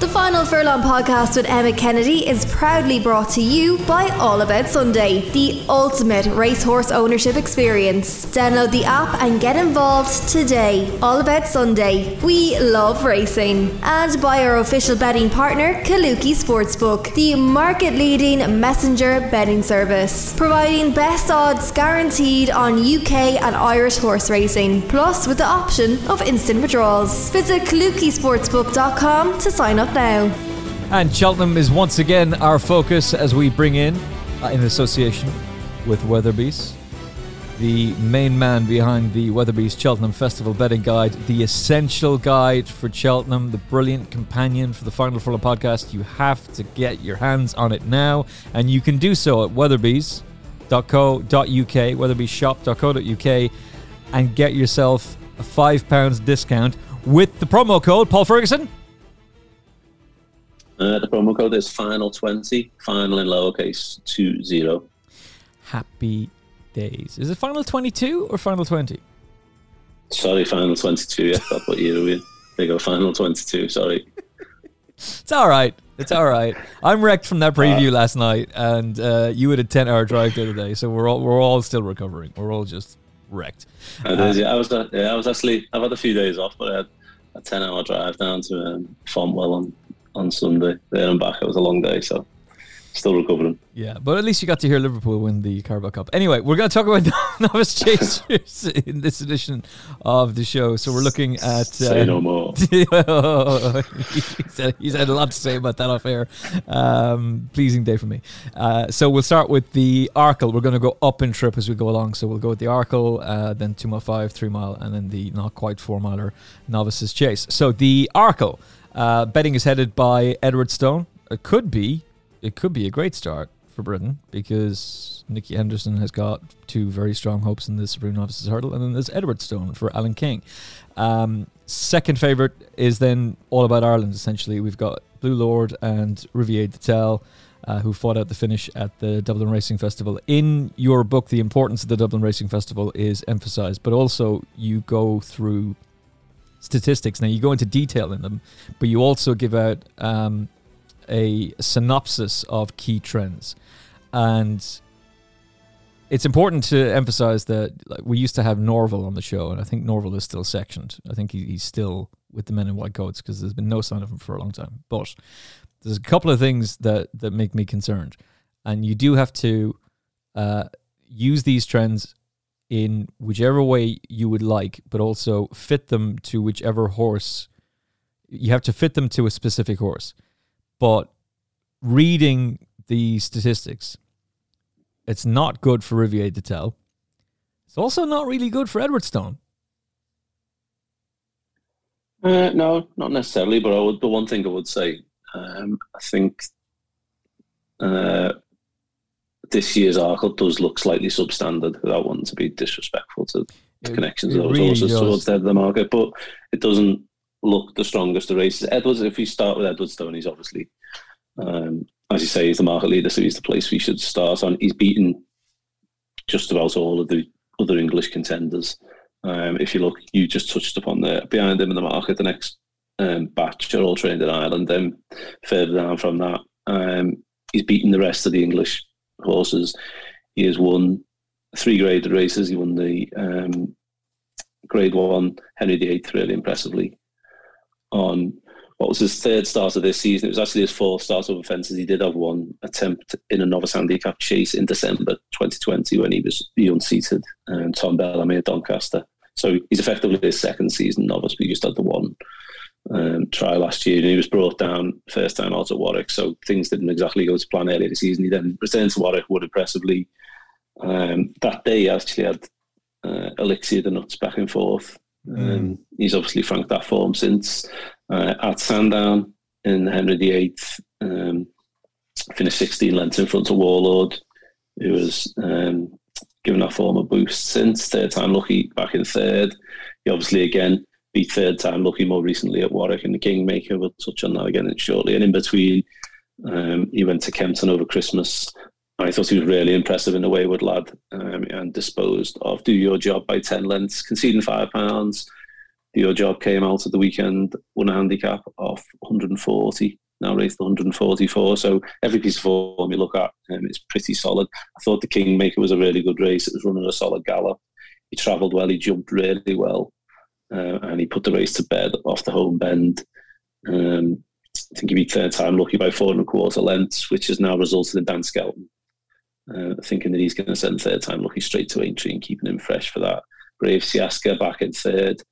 The Final Furlong podcast with Emmet Kennedy is proudly brought to you by All About Sunday, the ultimate racehorse ownership experience. Download the app and get involved today. All About Sunday. We love racing. And by our official betting partner, Kalooki Sportsbook, the market leading messenger betting service, providing best odds guaranteed on UK and Irish horse racing, plus with the option of instant withdrawals. Visit kalookisportsbook.com to sign up And Cheltenham is once again our focus as we bring in, uh, in association with Weatherbys, the main man behind the Weatherbys Cheltenham Festival betting guide, the essential guide for Cheltenham, the brilliant companion for the Final Furlong podcast. You have to get your hands on it now, and you can do so at weatherbys.co.uk, weatherbyshop.co.uk, and get yourself a £5 discount with the promo code Paul Ferguson. Uh, the promo code is final twenty, final in lowercase two zero. Happy days. Is it final 22 or final 20? Sorry, final twenty two. Yeah, that's what year are we in? There you go, final twenty two. Sorry. It's all right. It's all right. I'm wrecked from that preview last night, and uh, you had a 10 hour drive the other day, so we're all we're all still recovering. We're all just wrecked. Is, yeah, I was uh, yeah, I was actually I've had a few days off, but I had a ten hour drive down to um, Fontwell on on Sunday. There and back. It was a long day, so still recovering. Yeah, but at least you got to hear Liverpool win the Carabao Cup. Anyway, we're going to talk about novice chasers in this edition of the show. So we're looking at. Say uh, no more. he, said, he's had a lot to say about that off air. Um, pleasing day for me. Uh, so we'll start with the Arkle. We're going to go up in trip as we go along. So we'll go with the Arkle, uh, then two mile five, three mile, and then the not quite four miler novices chase. So the Arkle. Uh, betting is headed by Edwardstone. It could be, it could be a great start for Britain because Nicky Henderson has got two very strong hopes in the Supreme Novices Hurdle, and then there's Edwardstone for Alan King. Um, second favourite is then All About Ireland. Essentially, we've got Blue Lord and Riviere d'Etel. Uh, who fought out the finish at the Dublin Racing Festival. In your book, the importance of the Dublin Racing Festival is emphasized, but also you go through statistics. Now you go into detail in them, but you also give out um, a synopsis of key trends, and it's important to emphasize that like, we used to have Norval on the show, and I think Norval is still sectioned. I think he, he's still with the men in white coats because there's been no sign of him for a long time. But there's a couple of things that that make me concerned, and you do have to uh, use these trends in whichever way you would like, but also fit them to whichever horse. You have to fit them to a specific horse. But reading the statistics, it's not good for Riviere d'Etel. It's also not really good for Edward Stone. Uh, no, not necessarily. But I would. The one thing I would say, um, I think uh, this year's Arkle does look slightly substandard without wanting to be disrespectful to the It- connections it of those really horses does. towards the head of the market. But it doesn't look the strongest of races. Edwards, if we start with Edwardstone, he's obviously, um, as you say, he's the market leader, so he's the place we should start on. He's beaten just about all of the other English contenders. Um, if you look, you just touched upon there behind him in the market. The next um, batch are all trained in Ireland. Then further down from that, um, he's beaten the rest of the English horses. He has won three graded races. He won the um, Grade One Henry VIII really impressively on what was his third start of this season. It was actually his fourth start over fences. He did have one attempt in a novice handicap chase in December 2020 when he was the unseated um, Tom Bellamy at Doncaster. So he's effectively his second season novice. but he just had the one um, try last year, and he was brought down first time out at Warwick. So things didn't exactly go to plan earlier this season. He then returned to Warwick, would impressively. Um, that day, he actually had uh, Elixir De Nutz back and forth. Um, He's obviously franked that form since uh, at Sandown. in Henry VIII. Um, finished 16 lengths in front of Warlord, who was um, given that form a boost since. Third time lucky back in third. He obviously again beat third time lucky more recently at Warwick and the Kingmaker. We'll touch on that again shortly. And in between, um, he went to Kempton over Christmas. I thought he was really impressive in the wayward lad um, and disposed of do your job by 10 lengths, conceding five pounds. Do your job came out at the weekend, won a handicap of 140 now raised 144. So every piece of form you look at um, is pretty solid. I thought the Kingmaker was a really good race. It was running a solid gallop. He travelled well. He jumped really well, uh, and he put the race to bed off the home bend. Um, I think he beat third time lucky by four and a quarter lengths, which has now resulted in Dan Skelton uh, thinking that he's going to send third time lucky straight to Aintree and keeping him fresh for that. Brave Seasca back in third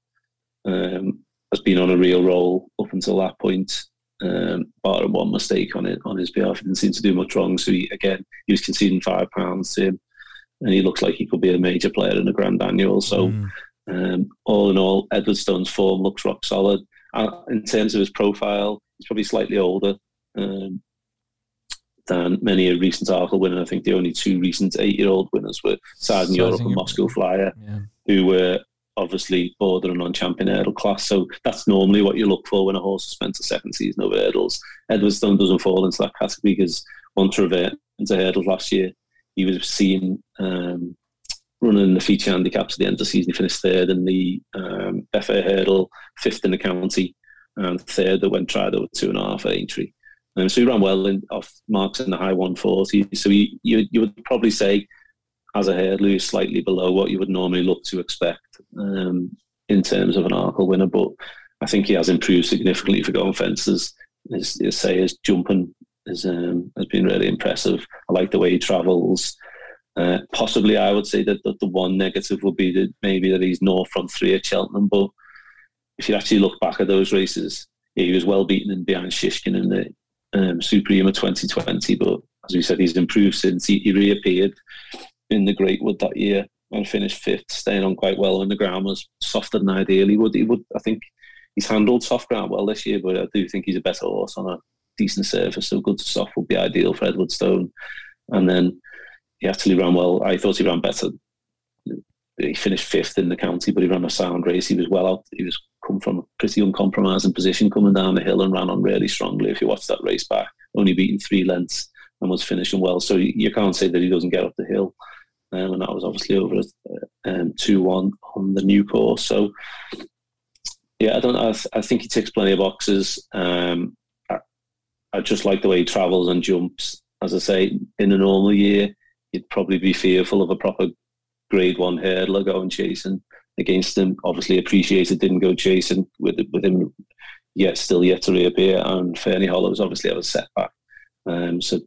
um, has been on a real roll up until that point um, barring one mistake on it on his behalf. He didn't seem to do much wrong. So he, again, he was conceding five pounds to him, and he looks like he could be a major player in the Grand Annual. So mm. Um, all in all, Edwardstone's form looks rock solid. Uh, in terms of his profile, he's probably slightly older um, than many a recent Arkle winner. I think the only two recent eight-year-old winners were Sizing Europe and Moscow Flyer, yeah. who were obviously bordering on champion hurdle class. So that's normally what you look for when a horse has spent a second season over hurdles. Edwardstone doesn't fall into that category because once revert into hurdles last year, he was seen um, running the feature handicaps at the end of the season. He finished third in the um, FA hurdle, fifth in the county, and third that went tried over two and a half at Aintree. Um, so he ran well in, off marks in the high 140. So he, you, you would probably say as a hurdler, slightly below what you would normally look to expect um, in terms of an Arkle winner. But I think he has improved significantly for going fences. His, his say his jumping is, um, has been really impressive. I like the way he travels. Uh, possibly, I would say that, that the one negative would be that maybe that he's north from three at Cheltenham. But if you actually look back at those races, he was well beaten in behind Shishkin in the um, Suprema 2020. But as we said, he's improved since he, he reappeared in the Greatwood that year and finished fifth, staying on quite well when the ground was softer than ideally would. He would, I think, he's handled soft ground well this year, but I do think he's a better horse on a decent surface. So good to soft would be ideal for Edwardstone. And then he actually ran well. I thought he ran better. He finished fifth in the county, but he ran a sound race. He was well out. He was come from a pretty uncompromising position coming down the hill and ran on really strongly. If you watch that race back, only beaten three lengths and was finishing well. So you can't say that he doesn't get up the hill um, and that was obviously over um, two one on the new course. So yeah, I don't. I, th- I think he ticks plenty of boxes. Um, I, I just like the way he travels and jumps. As I say, in a normal year, you'd probably be fearful of a proper Grade One hurdler going chasing against him. Obviously, appreciated didn't go chasing with with him yet still yet to reappear. And Ferny Hollows obviously had a setback. Um, so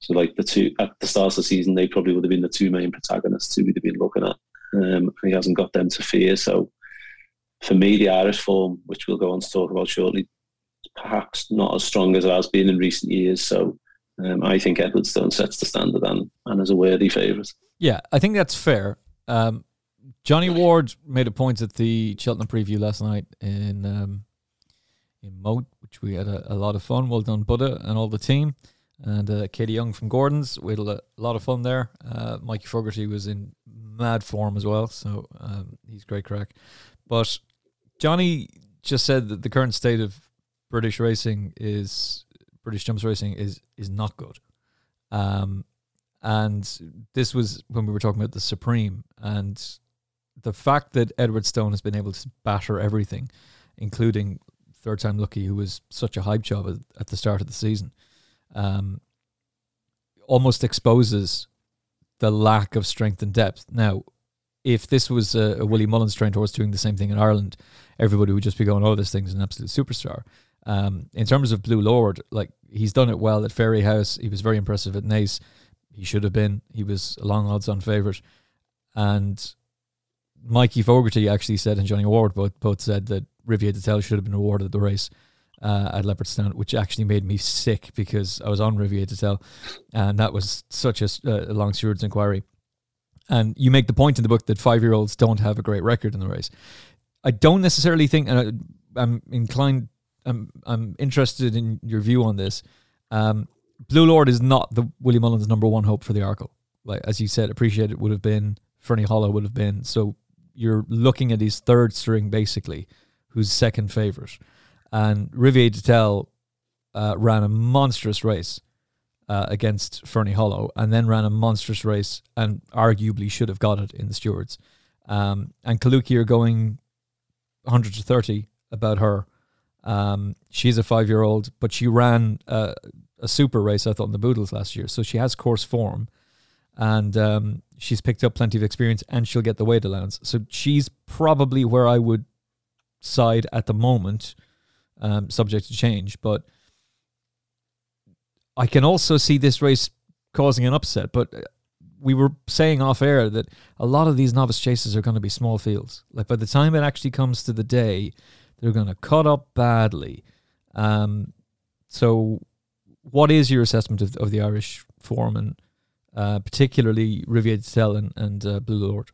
so like the two at the start of the season, they probably would have been the two main protagonists who we'd have been looking at. Um, he hasn't got them to fear. So for me, the Irish form, which we'll go on to talk about shortly, perhaps not as strong as it has been in recent years. So um, I think Edwardstone sets the standard and, and is a worthy favourite. Yeah, I think that's fair. Um, Johnny Ward made a point at the Cheltenham preview last night in um, in Moate, which we had a, a lot of fun. Well done, Buddha and all the team and uh, Katie Young from Gordon's. We had a lot of fun there. Uh, Mikey Fogarty was in mad form as well, so um, he's great crack. But Johnny just said that the current state of British racing is British jumps racing is is not good. Um, and this was when we were talking about the Supreme and the fact that Edwardstone has been able to batter everything, including third time lucky, who was such a hype job at, at the start of the season um, almost exposes the lack of strength and depth. Now, if this was a, a Willie Mullins trained horse doing the same thing in Ireland, everybody would just be going, "Oh, this thing's an absolute superstar." Um, in terms of Blue Lord, like he's done it well at Fairyhouse. He was very impressive at Naas. He should have been. He was a long odds on favourite. And Mikey Fogarty actually said, and Johnny Ward both both said that Riviere d'Etel should have been awarded the race uh, at Leopardstown, which actually made me sick because I was on Riviere d'Etel, and that was such a, a long steward's inquiry. And you make the point in the book that five year olds don't have a great record in the race. I don't necessarily think, and I, I'm inclined I'm I'm interested in your view on this. Um, Blue Lord is not the Willie Mullins number one hope for the Arkle. Like as you said, appreciate it would have been Ferny Hollow would have been. So you're looking at his third string basically, who's second favourite, and Riviere D'Etel uh, ran a monstrous race uh, against Ferny Hollow, and then ran a monstrous race and arguably should have got it in the stewards. Um, and Kalooki are going 100 to 30 about her. Um, she's a five year old, but she ran a, super race, I thought, in the Boodles last year. So she has course form and um, she's picked up plenty of experience and she'll get the weight allowance. So she's probably where I would side at the moment, um, subject to change. But I can also see this race causing an upset. But uh, we were saying off air that a lot of these novice chases are going to be small fields. Like by the time it actually comes to the day, they're going to cut up badly. Um, so, what is your assessment of, of the Irish form and uh, particularly Riviere D'Etel and, and uh, Blue Lord?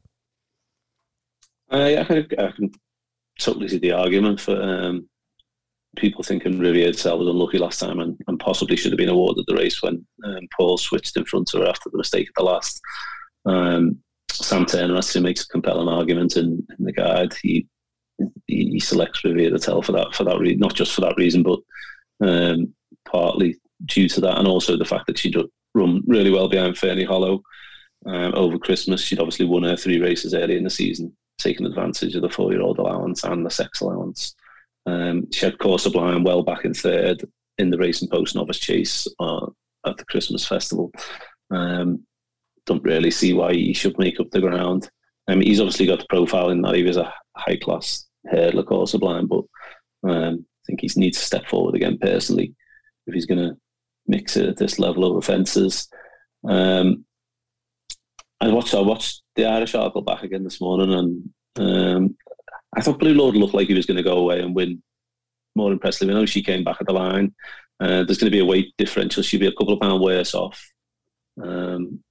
I can, I can totally see the argument for um, people thinking Riviere D'Etel was unlucky last time and, and, possibly should have been awarded the race when um, Paul switched in front of her after the mistake at the last. Um, Sam Turner actually makes a compelling argument in, in the guide. He he, selects Riviere D'Etel for that for that reason, not just for that reason, but um, partly due to that, and also the fact that she would run really well behind Ferny Hollow um, over Christmas. She'd obviously won her three races early in the season, taking advantage of the four-year-old allowance and the sex allowance. Um, she had Coeur Sublime well back in third in the Racing Post Novice Chase uh, at the Christmas Festival. Um, don't really see why he should make up the ground. Um, he's obviously got the profile in that he was a high class hurdler Coeur Sublime, but um, I think he needs to step forward again personally if he's going to mix it at this level of offences. Um, I watched I watched the Irish Arkle back again this morning, and um, I thought Blue Lord looked like he was going to go away and win more impressively. I know she came back at the line. Uh, there's going to be a weight differential. She'll be a couple of pound worse off um,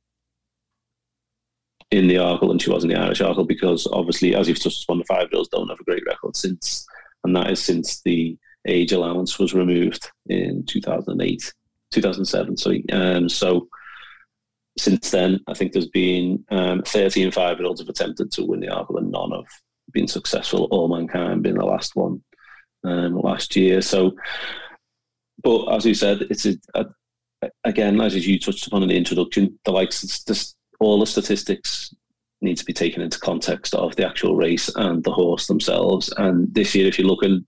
in the Arkle than she was in the Irish Arkle because obviously, as you've touched upon, the five girls don't have a great record since, and that is since the age allowance was removed in 2008, 2007. Sorry. Um, so since then, I think there's been um, 13 five year olds have attempted to win the Arkle and none have been successful. Allmankind being the last one um, last year. So, but as you said, it's a, a, again, as you touched upon in the introduction, the likes, just all the statistics need to be taken into context of the actual race and the horse themselves. And this year, if you're looking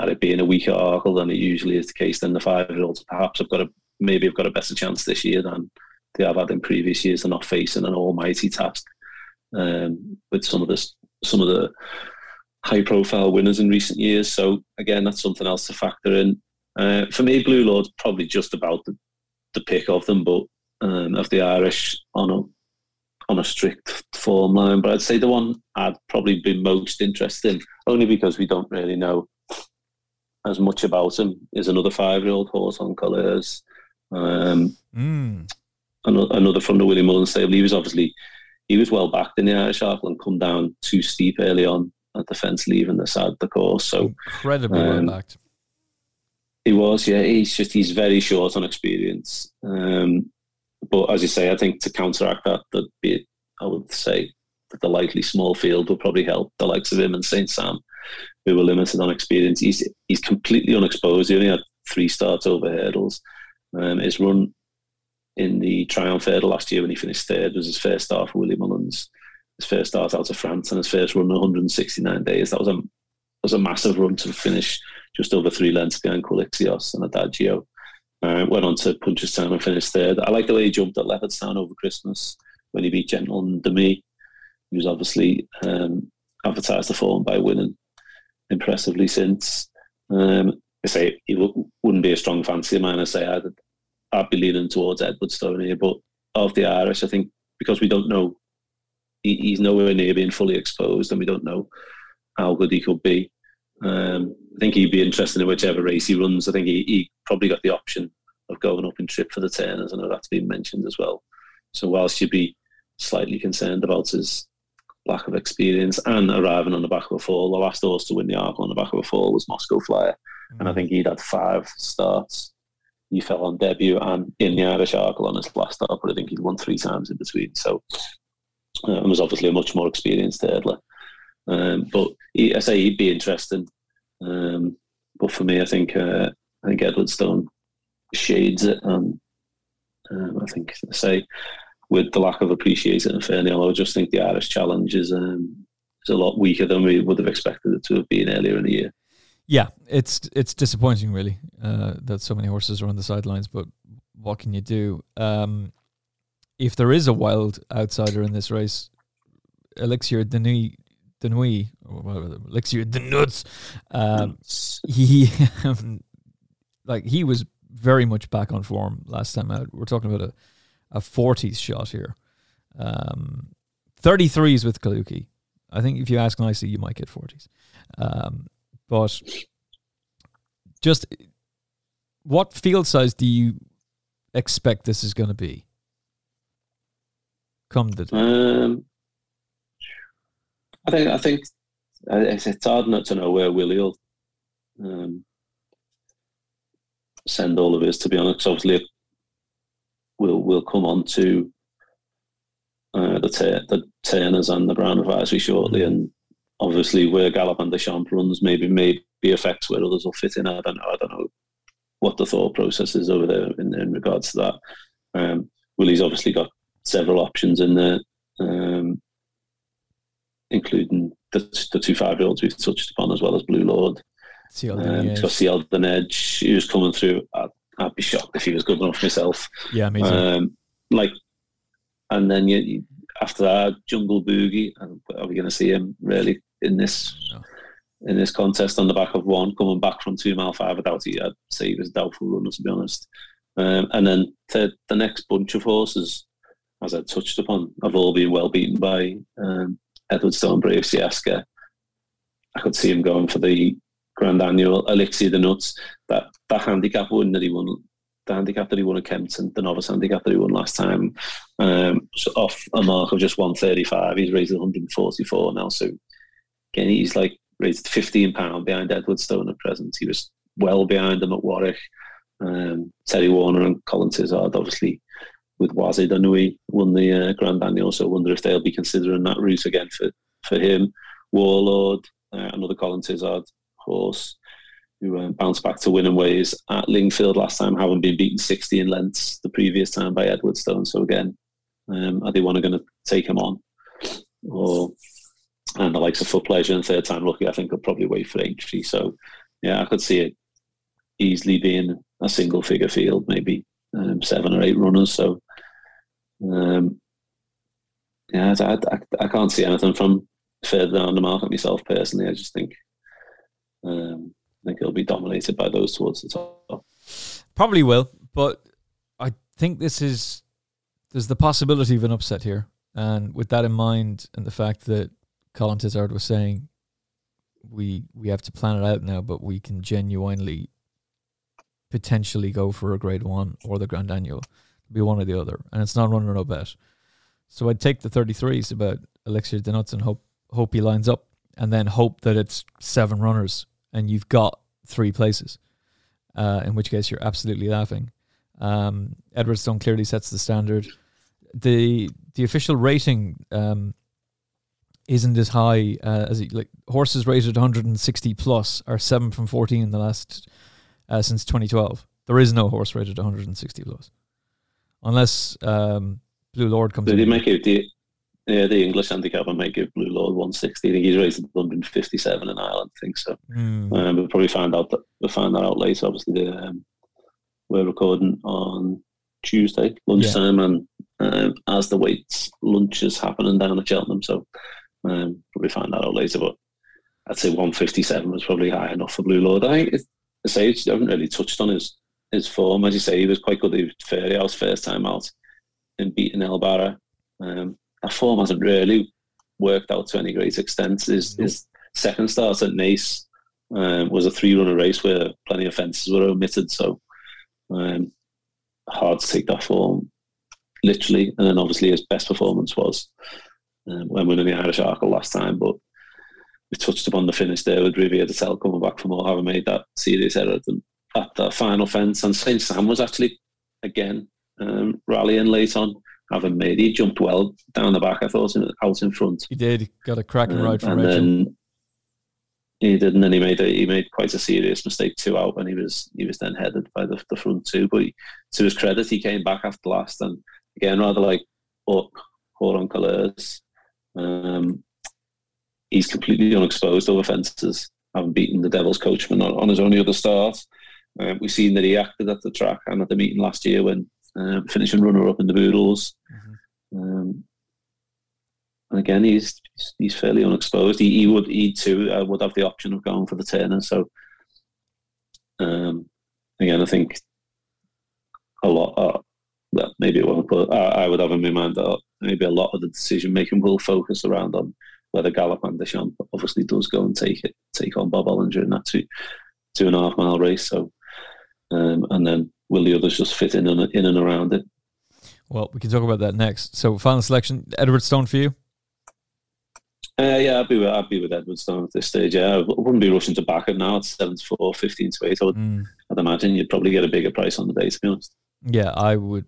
at it being a weaker Arkle than it usually is the case, then the five-year-olds perhaps have got a maybe have got a better chance this year than they have had in previous years. They're not facing an almighty task um, with some of the some of the high-profile winners in recent years. So again, that's something else to factor in. Uh, for me, Blue Lord's probably just about the, the pick of them, but um, of the Irish on a on a strict form line. But I'd say the one I'd probably be most interested in, only because we don't really know as much about him, is another five-year-old Haut En Couleurs. Um, mm. another, from the William Mullen stable. He was obviously he was well backed in the Irish Arkle and come down too steep early on at the fence leaving the side of the course. So incredibly um, well backed. He was, yeah. He's just he's very short on experience. Um, but as you say, I think to counteract that, that be I would say that the likely small field will probably help the likes of him and Saint Sam, who were limited on experience. He's he's completely unexposed. He only had three starts over hurdles. Um, his run in the Triumph Hurdle last year when he finished third was his first start for Willie Mullins. His first start out of France and his first run in 169 days. That was a was a massive run to finish just over three lengths behind Quilixios and Adagio. Uh, went on to Punchestown and finished third. I like the way he jumped at Leopardstown over Christmas when he beat Gentleman De Mee. He was obviously um, advertised the form by winning impressively since. Um, I say he w- wouldn't be a strong fancy of mine. I say I'd, I'd be leaning towards Edwardstone here, but of the Irish, I think because we don't know, he, he's nowhere near being fully exposed, and we don't know how good he could be. Um, think he'd be interested in whichever race he runs. I think he, he probably got the option of going up in trip for the Turners. I know that's been mentioned as well. So whilst you'd be slightly concerned about his lack of experience and arriving on the back of a fall, the last horse to win the Arkle on the back of a fall was Moscow Flyer. and I think he'd had five starts. He fell on debut and in the Irish Arkle on his last start, but I think he'd won three times in between. So uh, and was obviously a much more experienced hurdler. Um, but he, I say he'd be interesting. Um, but for me, I think uh, I think Edwardstone shades it, and um, I think I say with the lack of appreciation in Fernhill, I just think the Irish Challenge is um, is a lot weaker than we would have expected it to have been earlier in the year. Yeah, it's it's disappointing really uh, that so many horses are on the sidelines, but what can you do? Um, if there is a wild outsider in this race, Elixir Denis, Denis, Elixir De Nutz, um, he like he was very much back on form last time out. We're talking about a a forties shot here. Um, 33s with Kalooki. I think if you ask nicely, you might get 40s. Um, but just what field size do you expect this is going to be? Come the um, I think I think it's hard not to know where Willie will um, send all of his. To be honest, obviously we'll we'll come on to uh, the the Turners and the Brown Advisory shortly, and obviously where Galopin Des Champs runs maybe maybe affects where others will fit in. I don't know. I don't know what the thought process is over there in, in regards to that. Um, Willie's obviously got several options in there, um, including the, the two five-year-olds we've touched upon, as well as Blue Lord. Um, he's got Ciel De Neige. He was coming through. I'd, I'd, be shocked if he was good enough myself. Yeah, me too. Um, like, and then you, you, after that, Jungle Boogie. Are we going to see him really in this? No. In this contest, on the back of one, coming back from two mile five, I doubt he. I'd say he was a doubtful runner, to be honest. Um, and then the, the next bunch of horses, as I touched upon, have all been well beaten by um, Edwardstone, Brave Seasca. I could see him going for the Grand Annual, Elixir De Nutz. That that handicap win that he won, the handicap that he won at Kempton, the novice handicap that he won last time, um, so off a mark of just 135. He's raised 144 now. So again, he's like raised 15 pound behind Edwardstone at present. He was well behind him at Warwick. Um, Terry Warner and Colin Tizzard obviously with Wazi Danui won the uh, Grand Annual, so I wonder if they'll be considering that route again for, for him. Warlord, uh, another Colin Tizzard horse, who um, bounced back to winning ways at Lingfield last time, having been beaten 60 in lengths the previous time by Edwardstone. So again, um, are they to going to take him on? Or and the likes of Foot Pleasure and Third Time Lucky, I think will probably wait for Aintree. So yeah, I could see it easily being a single figure field, maybe um, seven or eight runners. So um, yeah, I, I, I, can't see anything from further down the market myself personally. I just think um, I think it'll be dominated by those towards the top. Probably will, but I think this is there's the possibility of an upset here, and with that in mind, and the fact that Colin Tizzard was saying we we have to plan it out now, but we can genuinely potentially go for a grade one or the grand annual be one or the other, and it's not running no bet. So I'd take the 33s about Elixir De Nutz and hope hope he lines up, and then hope that it's seven runners and you've got three places. Uh, in which case you're absolutely laughing. Um, Edwardstone clearly sets the standard. The the official rating um, isn't as high uh, as it, like horses rated 160 plus are seven from 14 in the last uh, since 2012. There is no horse rated 160 plus unless um, Blue Lord comes. Did he make it the yeah the English handicap and make it Blue Lord one sixty? I think he's raised one hundred fifty seven in Ireland. I think so. Mm. Um, we'll probably find out that we'll find that out later. Obviously, the, um, we're recording on Tuesday lunchtime, yeah. and um, as the weights lunch is happening down at Cheltenham, so um, probably find that out later. But I'd say one fifty seven was probably high enough for Blue Lord. I think I say I haven't really touched on his his form. As you say, he was quite good at Fairyhouse first time out in beating El Barra. Um, that form hasn't really worked out to any great extent. His, his second start at Naas um, was a three runner race where plenty of fences were omitted, so um, hard to take that form literally. And then obviously his best performance was um, when winning the Irish Arkle last time. But we touched upon the finish there with Riviere d'Etel coming back from all having made that serious error at the final fence. And St. Sam was actually, again, um, rallying late on, having made, he jumped well down the back, I thought, out in front. He did, he got a cracking um, ride from and Rachel. Then he did, and then he made a, he made quite a serious mistake two out, and he was he was then headed by the, the front two. But he, to his credit, he came back after last, and again, rather like Buck, Horan Colors, um, he's completely unexposed over fences, having beaten the Devils coachman on, on his only other start. Um, we've seen that he acted at the track and at the meeting last year when um, finishing runner up in the Boodles. Mm-hmm. Um, and again, he's he's fairly unexposed. He, he would he too uh, would have the option of going for the turner. So um, again, I think a lot. Uh, well, maybe it won't, but I, I would have in my mind that maybe a lot of the decision making will focus around on whether Galopin Des Champs obviously does go and take it, take on Bob Olinger in that two two and a half mile race. So, um, and then will the others just fit in and in and around it? Well, we can talk about that next. So, final selection: Edwardstone for you. Uh, yeah, I'd be with I'd be with Edwardstone at this stage. Yeah, I wouldn't be rushing to back it now. It's seven to four, 15 to eight. I would, mm. I'd imagine you'd probably get a bigger price on the day. To be honest. Yeah, I would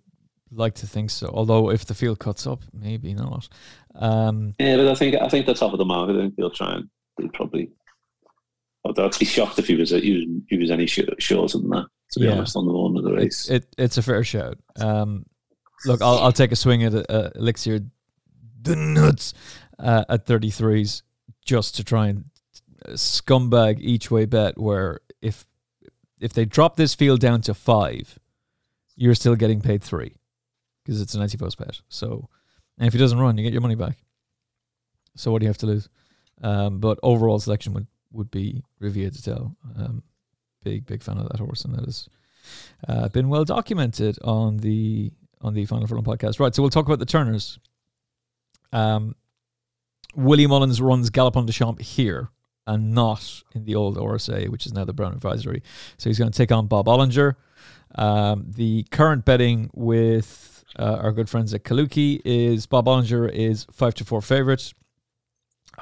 like to think so. Although if the field cuts up, maybe not. Um, yeah, but I think I think the top of the market. I think they'll try and they'll probably. I'd be shocked if he was he was, he was any shorter than that. To be yeah. honest, on the morning of the race, it, it it's a fair shout. Um, look, I'll, I'll take a swing at uh, Elixir De Nutz uh, at 33s just to try and scumbag each way bet where if if they drop this field down to five, you're still getting paid three because it's an anti-post bet. So, and if he doesn't run, you get your money back. So what do you have to lose? Um, but overall selection would, would be Riviere d'Etel. Um, big big fan of that horse, and that has uh, been well documented on the on the Final Furlong podcast. Right, so we'll talk about the Turners. Um, Willie Mullins runs Galopin Des Champ here and not in the old RSA, which is now the Brown Advisory. So he's going to take on Bob Olinger. Um, the current betting with uh, our good friends at Kalooki is Bob Olinger is five to four favourites.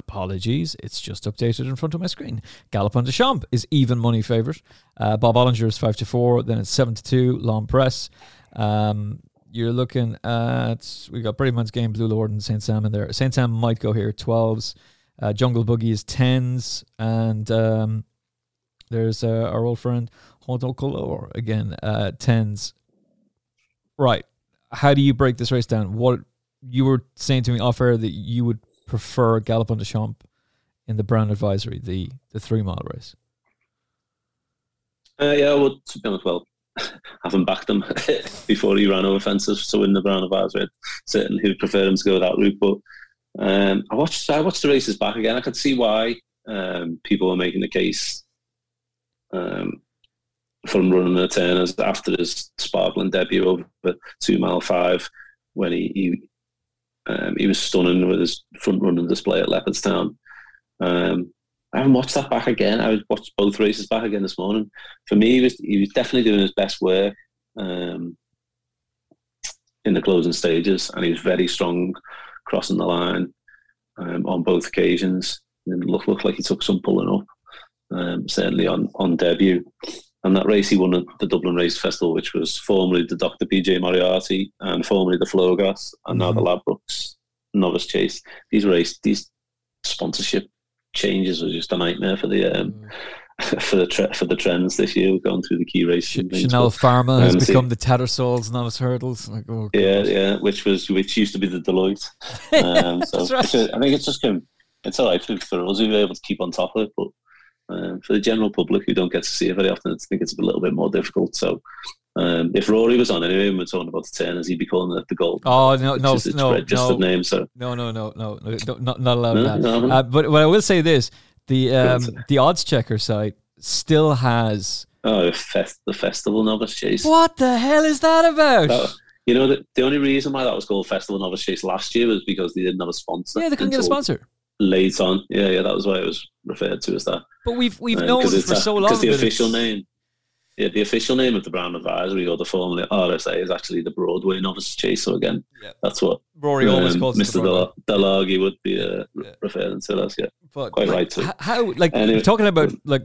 Apologies, it's just updated in front of my screen. Galopin Des Champs is even money favourite. Uh, Bob Olinger is five to four. Then it's seven to two. L'Homme-Presse. Um, you're looking at we got Bravemansgame, Blue Lord, and Saint Sam in there. Saint Sam might go here twelves. Uh, Jungle Boogie is tens, and um, there's uh, our old friend Haut En Couleurs again uh, tens. Right, how do you break this race down? What you were saying to me off air that you would prefer Galopin Des Champ in the Brown Advisory, the the three mile race. Uh, yeah, well, to be honest, well, having backed him before he ran over fences to win the Brown Advisory, certainly would prefer him to go that route. But um, I watched I watched the races back again. I could see why um, people were making the case um, for him running the Turners after his sparkling debut over two mile five when he he, um, he was stunning with his front running display at Leopardstown. Um, I haven't watched that back again. I watched both races back again this morning. For me, he was he was definitely doing his best work um, in the closing stages, and he was very strong crossing the line um, on both occasions. And looked looked like he took some pulling up, um, certainly on on debut. And that race he won at the Dublin Race Festival, which was formerly the Dr. PJ Moriarty and formerly the Flogas, and mm-hmm. now the mm-hmm. Ladbrokes Novice Chase. These race these sponsorship changes was just a nightmare for the um, mm. for the tre- for the trends this year. We're going through the key races. Ch- Chanelle Pharma has become the Tattersalls novice hurdles. Like, oh, yeah, yeah, which was which used to be the Deloitte. Um, so right. I think it's just going. It's all right for, for us who are able to keep on top of it, but um, for the general public who don't get to see it very often, I think it's a little bit more difficult. So um, if Rory was on anyway, and we're talking about the Turners, he'd be calling it the gold. Oh no, no, just, no, no, name. So no, no, no, no, no, not not allowed. No, no, uh, but but I will say this: the um, the odds checker site still has. Oh, fest, the festival novice chase. What the hell is that about? That, you know, the, the only reason why that was called Festival Novice Chase last year was because they didn't have a sponsor. Yeah, they couldn't get a sponsor. Late on, yeah, yeah, that was why it was referred to as that. But we've we've um, known for a, so long because the official name yeah, the official name of the Brown Advisory or the Formula RSA is actually the Broadway Novice Chase. So again, yeah. that's what Rory always um, calls Mr. Del- Delaghi would be uh, yeah. referring to us. Yeah, but quite like, right too. How like anyway, talking about like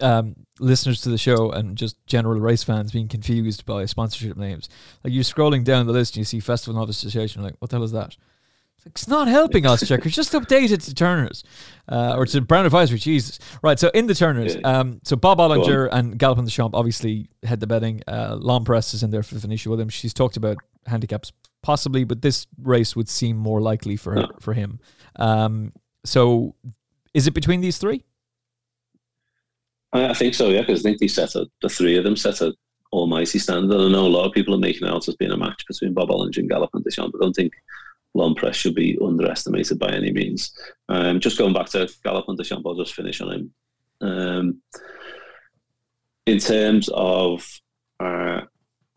um, listeners to the show and just general race fans being confused by sponsorship names. Like you're scrolling down the list and you see Festival Novice Association, like what the hell is that? It's not helping us, checkers. Just update it to Turners uh, or to Brown Advisory. Jesus. Right. So in the Turners, um, so Bob Olinger and Galopin Des Champs obviously head the betting. Uh, L'Homme-Presse is in there for Venetia Williams. She's talked about handicaps possibly, but this race would seem more likely for her, for him. Um, so is it between these three? I, think so, yeah, because I think they set a, the three of them set a almighty standard. I know a lot of people are making out as being a match between Bob Olinger and Galopin Des Champs, but I don't think L'Homme-Presse should be underestimated by any means. Um, just going back to Galopin Des Champs, I'll just finish on him. Um, in terms of uh,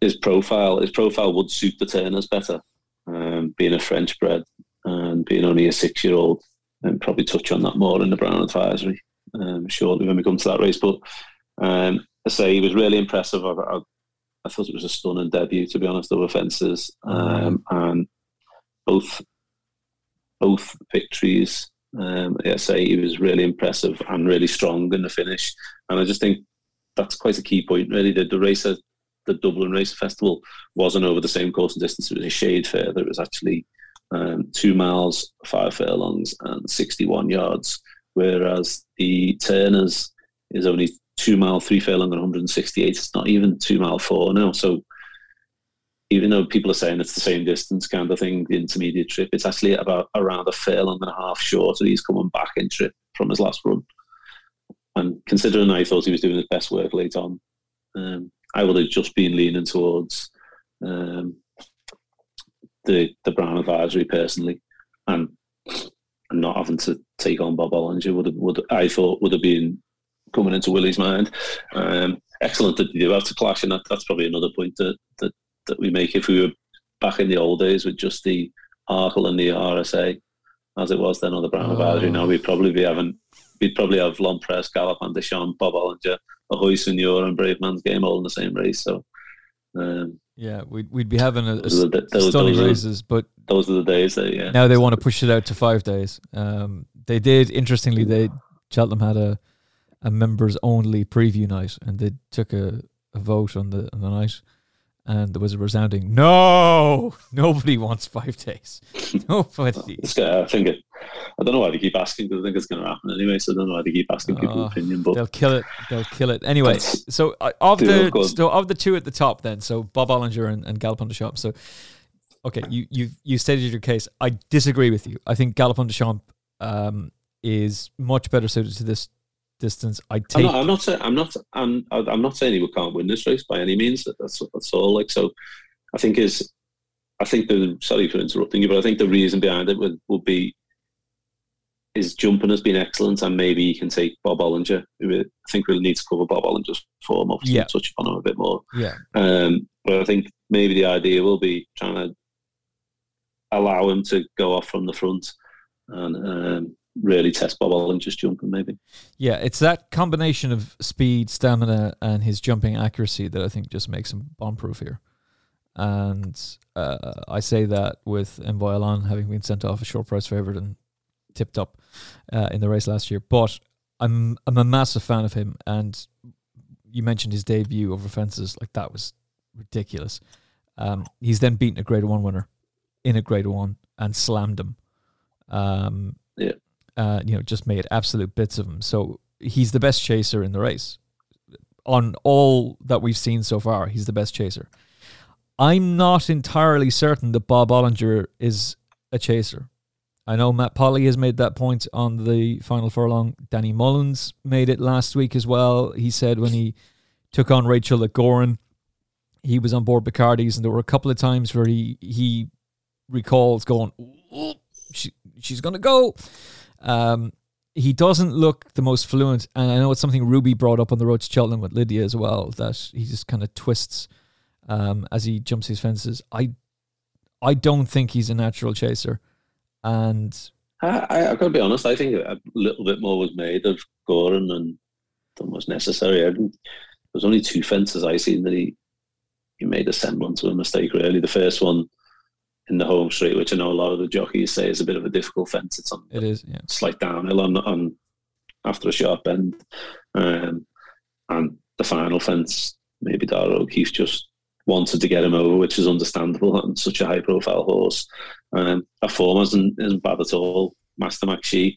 his profile, his profile would suit the Turners better. Um, being a French bred and being only a six year old, and probably touch on that more in the Brown Advisory um, shortly when we come to that race. But um, I say he was really impressive. I, I, I, thought it was a stunning debut, to be honest, over fences, um, and both both victories. Um, I say he was really impressive and really strong in the finish, and I just think that's quite a key point. Really, the, the race at the Dublin Race Festival wasn't over the same course and distance; it was a shade further. It was actually um, two miles, five furlongs, and sixty-one yards, whereas the Turners is only two mile, three furlong, and 168. It's not even two mile four now. So even though people are saying it's the same distance kind of thing, the intermediate trip, it's actually about around a furlong and a half shorter. He's coming back in trip from his last run. And considering I thought he was doing his best work late on, um, I would have just been leaning towards um, the the Brown advisory personally, and not having to take on Bob Olinger would have, would I thought would have been coming into Willie's mind. Um, excellent that you have to clash, and that, that's probably another point that, that that we make if we were back in the old days with just the Arkle and the RSA, as it was then on the Brown oh. Advisory. Now we'd probably be having, we'd probably have L'Homme-Presse, Galopin Des Champs, Bob Olinger, Ahoy Senor, and Bravemansgame all in the same race. So, um, yeah, we'd, we'd be having a, a the, those, stunning those races, but those are the days that, yeah. Now they want to push it out to five days. Um, they did, interestingly, they Cheltenham had a, a members only preview night and they took a, a vote on the on the night and there was a resounding no. Nobody wants five days. Nobody. I think it. I don't know why they keep asking because I think it's going to happen anyway. So I don't know why they keep asking people's uh, opinion. But they'll kill it. They'll kill it anyway. So uh, of the so of the two at the top, then so Bob Olinger and, and Galopin Des Champs. So okay, you you you stated your case. I disagree with you. I think Galopin Des Champs um, is much better suited to this distance. I take. I'm not. I'm not saying. I'm not. I'm. I'm not saying he can't win this race by any means. That's that's all. Like so, I think is. I think the sorry for interrupting you, but I think the reason behind it would, would be his jumping has been excellent, and maybe he can take Bob Olinger. I think we'll need to cover Bob Olinger's form, obviously, yeah. touch upon him a bit more. Yeah. Um, but I think maybe the idea will be trying to allow him to go off from the front and um, really test Bob Olinger's jumping, maybe. Yeah, it's that combination of speed, stamina, and his jumping accuracy that I think just makes him bomb proof here. And uh, I say that with Envoi Allen having been sent off a short price favourite and tipped up uh, in the race last year. But I'm I'm a massive fan of him, and you mentioned his debut over fences, like that was ridiculous. Um, he's then beaten a Grade One winner in a Grade One and slammed him. Um, uh, you know, just made absolute bits of him. So he's the best chaser in the race. On all that we've seen so far, he's the best chaser. I'm not entirely certain that Bob Olinger is a chaser. I know Matt Polly has made that point on the final furlong. Danny Mullins made it last week as well. He said when he took on Rachel at Gowran, he was on board Bacardys, and there were a couple of times where he he recalls going, she, "She's gonna go," Um, he doesn't look the most fluent, and I know it's something Ruby brought up on the road to Cheltenham with Lydia as well. That he just kind of twists um, as he jumps his fences. I, I don't think he's a natural chaser, and I, I, have got to be honest. I think a little bit more was made of Gowran and than was necessary. I was only two fences I seen that he he made a semblance of a mistake. Really, the first one in the home straight, which I know a lot of the jockeys say is a bit of a difficult fence. It's on it is yeah. slight downhill on on after a sharp bend, um, and the final fence. Maybe Darragh O'Keeffe just wanted to get him over, which is understandable on such a high profile horse. Um, our form isn't, isn't bad at all. Master McShee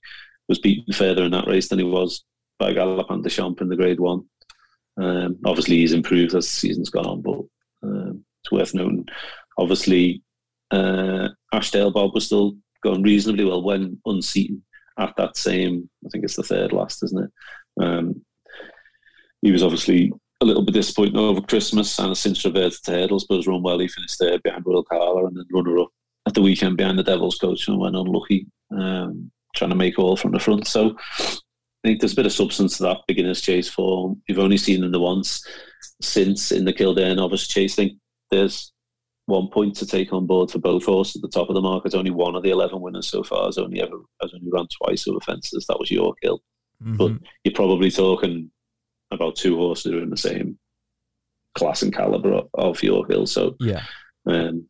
was beaten further in that race than he was by Galopin Des Champs in the Grade One. Um, obviously, he's improved as the season's gone on, but um, it's worth noting. Obviously, uh, Ashdale Bob was still going reasonably well when unseating at that same. I think it's the third last, isn't it? Um, he was obviously a little bit disappointing over Christmas and has since reverted to hurdles, but has run well. He finished third behind Royal Kala and then runner up at the weekend behind the Devil's Coach and went unlucky, um, trying to make all from the front. So I think there's a bit of substance to that beginner's chase form. You've only seen them the once since in the Kildare novice chase. I there's one point to take on board for both horses at the top of the market. Only one of the eleven winners so far has only ever has only run twice over fences. That was York Hill. Mm-hmm. But you're probably talking about two horses who are in the same class and caliber of York Hill. So yeah, um,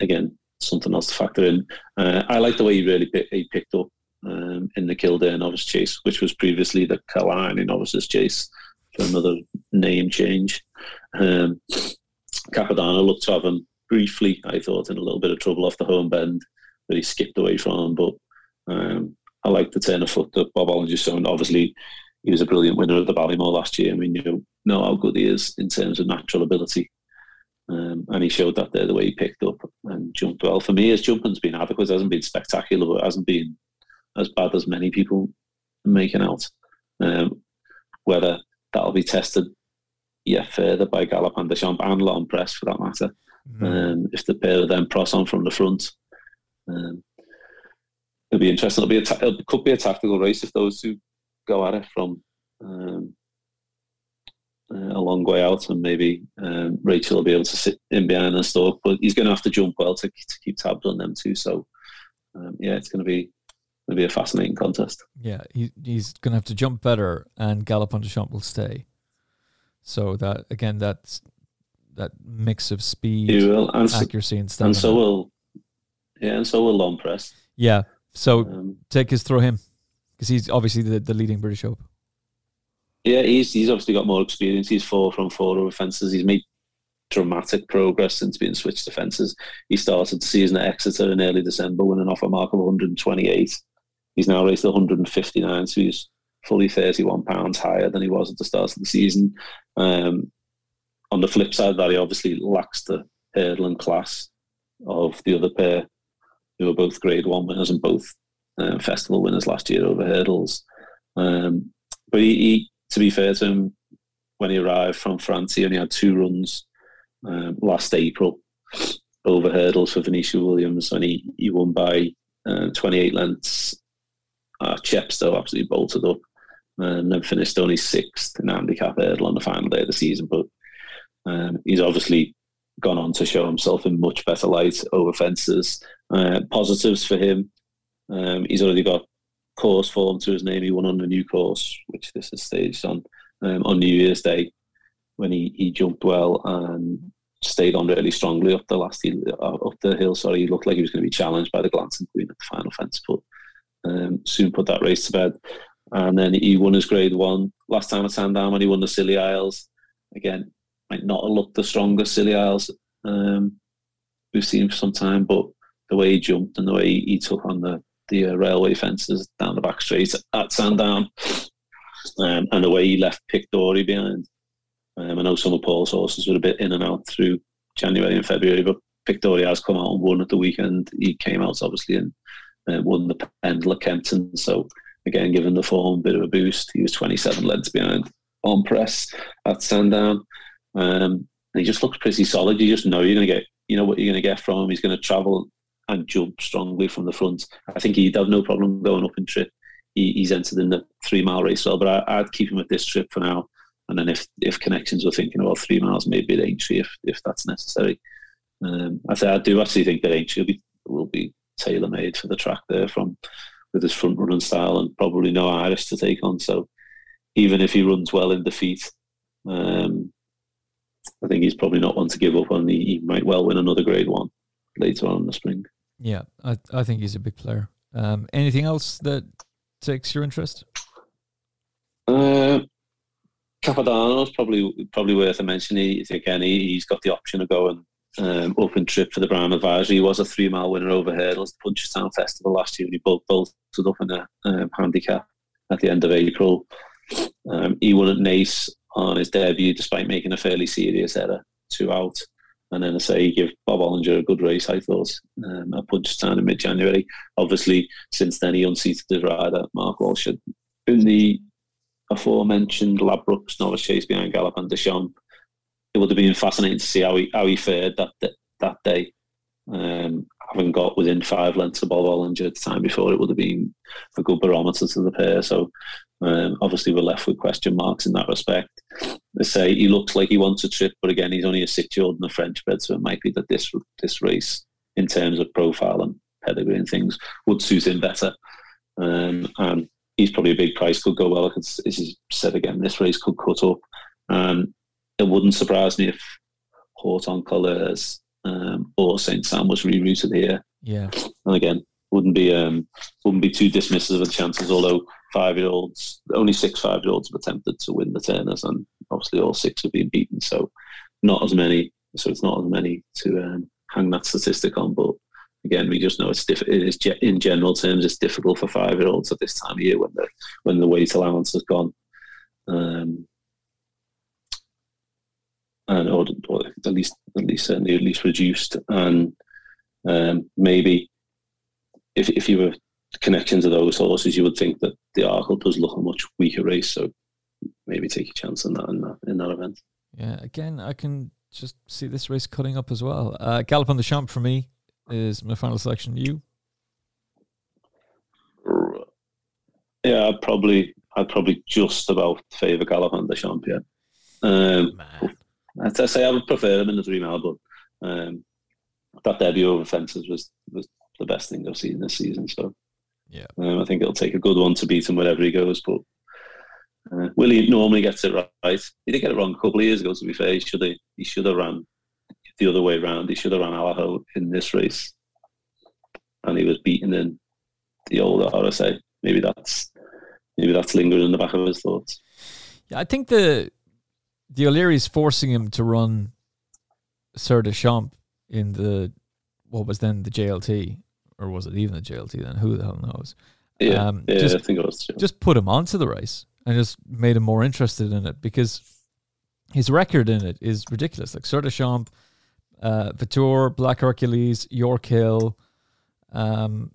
again, something else to factor in. Uh, I like the way he really pick, he picked up um, in the Kildare novice chase, which was previously the Killarney novices chase for another name change. Um, Capodanno looked to have him briefly, I thought, in a little bit of trouble off the home bend that he skipped away from. But um, I like the turn of foot that Bob Olinger's shown. Obviously, he was a brilliant winner of the Ballymore last year, and we knew know how good he is in terms of natural ability. Um, and he showed that there the way he picked up and jumped well. For me, his jumping's been adequate. It hasn't been spectacular, but it hasn't been as bad as many people making out. Um, whether that'll be tested yet further by Galopin Des Champs and L'Homme Presse for that matter. Mm. Um, if the pair of them cross on from the front, um, it'll be interesting. It'll be a ta- it could be a tactical race if those two go at it from um, uh, a long way out, and maybe um, Rachel will be able to sit in behind and stalk. But he's going to have to jump well to, to keep tabs on them too. So um, yeah, it's going to be going to be a fascinating contest. Yeah, he, he's going to have to jump better, and Galopin Des Champs will stay. So that again, that's that mix of speed. And accuracy, and stamina. And so will, yeah, and so will L'Homme Presse. Yeah. So um, take us through him because he's obviously the, the leading British Hope. Yeah, he's he's obviously got more experience. He's four from four over fences. He's made dramatic progress since being switched to fences. He started the season at Exeter in early December, winning off a mark of 128. He's now raced 159, so he's fully 31 pounds higher than he was at the start of the season. Um, on the flip side that, he obviously lacks the hurdle and class of the other pair, who were both Grade One winners and both uh, festival winners last year over hurdles. Um, but he, he, to be fair to him, when he arrived from France, he only had two runs um, last April over hurdles for Venetia Williams, and he, he won by uh, 28 lengths. Uh, Chepstow absolutely bolted up and then finished only sixth in handicap hurdle on the final day of the season. But um, he's obviously gone on to show himself in much better light over fences. Uh, positives for him, um, he's already got course form to his name. He won on the new course, which this is staged on um, on New Year's Day when he, he jumped well and stayed on really strongly up the last uh, up the hill. Sorry, he looked like he was going to be challenged by the Glancing Queen at the final fence, but um, soon put that race to bed. And then he won his Grade One last time at Sandown when he won the Scilly Isles. Again, might not have looked the strongest Scilly Isles um, we've seen for some time, but the way he jumped and the way he, took on the the uh, railway fences down the back straight at Sandown, um, and the way he left Pictory behind. Um, I know some of Paul's horses were a bit in and out through January and February, but Pictory has come out and won at the weekend. He came out obviously and uh, won the Pendle at Kempton. So again, given the form a bit of a boost, he was 27 lengths behind L'Homme Presse at Sandown. Um, he just looks pretty solid. You just know you're going to get, you know what you're going to get from him. He's going to travel and jump strongly from the front. I think he'd have no problem going up in trip. He, he's entered in the three mile race well, but I, would keep him at this trip for now. And then if if connections were thinking about three miles, maybe at Aintree if if that's necessary. Um, I, th- I do actually think that Aintree will be will be tailor made for the track there from with his front running style and probably no Irish to take on. So even if he runs well in defeat, um, I think he's probably not one to give up on. He, he might well win another Grade One later on in the spring. Yeah, I I think he's a big player. Um, anything else that takes your interest? Uh, Capodanno's probably probably worth a mention. He, again, he, has got the option of going um, open trip for the Brown Advisory. He was a three mile winner over hurdles, the Punchestown Festival last year, and he both bolted up in a um, handicap at the end of April. Um, he won at Naas on his debut, despite making a fairly serious error, two out. And then I say he gave Bob Olinger a good race, I thought, um, at Punchestown in mid January. Obviously, since then he unseated his rider, Mark Walsh, in the aforementioned Ladbrokes novice chase behind Galopin Des Champs. It would have been fascinating to see how he how he fared that that day. Um, having got within five lengths of Bob Olinger at the time before, it would have been a good barometer to the pair. So um, obviously, we're left with question marks in that respect. They say he looks like he wants a trip, but again, he's only a six-year-old and a French bred, so it might be that this this race, in terms of profile and pedigree and things, would suit him better. Um, and he's probably a big price. Could go well. As he said again, this race could cut up. Um, it wouldn't surprise me if Haut En Couleurs um, or Saint Sam was rerouted here. Yeah, and again, wouldn't be um, wouldn't be too dismissive of the chances. Although five year olds, only six five year olds have attempted to win the Turners, and obviously all six have been beaten. So not as many. So it's not as many to um, hang that statistic on. But again, we just know it's diff- it is ge- in general terms it's difficult for five year olds at this time of year when the when the weight allowance has gone. Um, and or, or, at least at least certainly at least reduced and um, maybe if if you were connection to those horses, you would think that the Arkle does look a much weaker race. So maybe take a chance on that in that, in that event. Yeah, again, I can just see this race cutting up as well. Uh, Galopin Des Champs for me is my final selection. You? Yeah, I'd probably I'd probably just about favour Galopin Des Champs. Yeah, um, I'd say I would prefer him in the three mile, but um, that debut over fences was was the best thing I've seen this season. So yeah, um, I think it'll take a good one to beat him wherever he goes. But uh, Willie normally gets it right. He did get it wrong a couple of years ago. To be fair, he should have he should have ran the other way around. He should have ran Allaho in this race, and he was beaten in the old RSA. Maybe that's maybe that's lingering in the back of his thoughts. Yeah, I think the the O'Leary's forcing him to run Sir des Champs in the what was then the JLT, or was it even the JLT then? Who the hell knows? Yeah, um, yeah just, I think it was. Just put him onto the race and just made him more interested in it because his record in it is ridiculous. Like Sir uh, Vautour, Black Hercules, York Hill, um,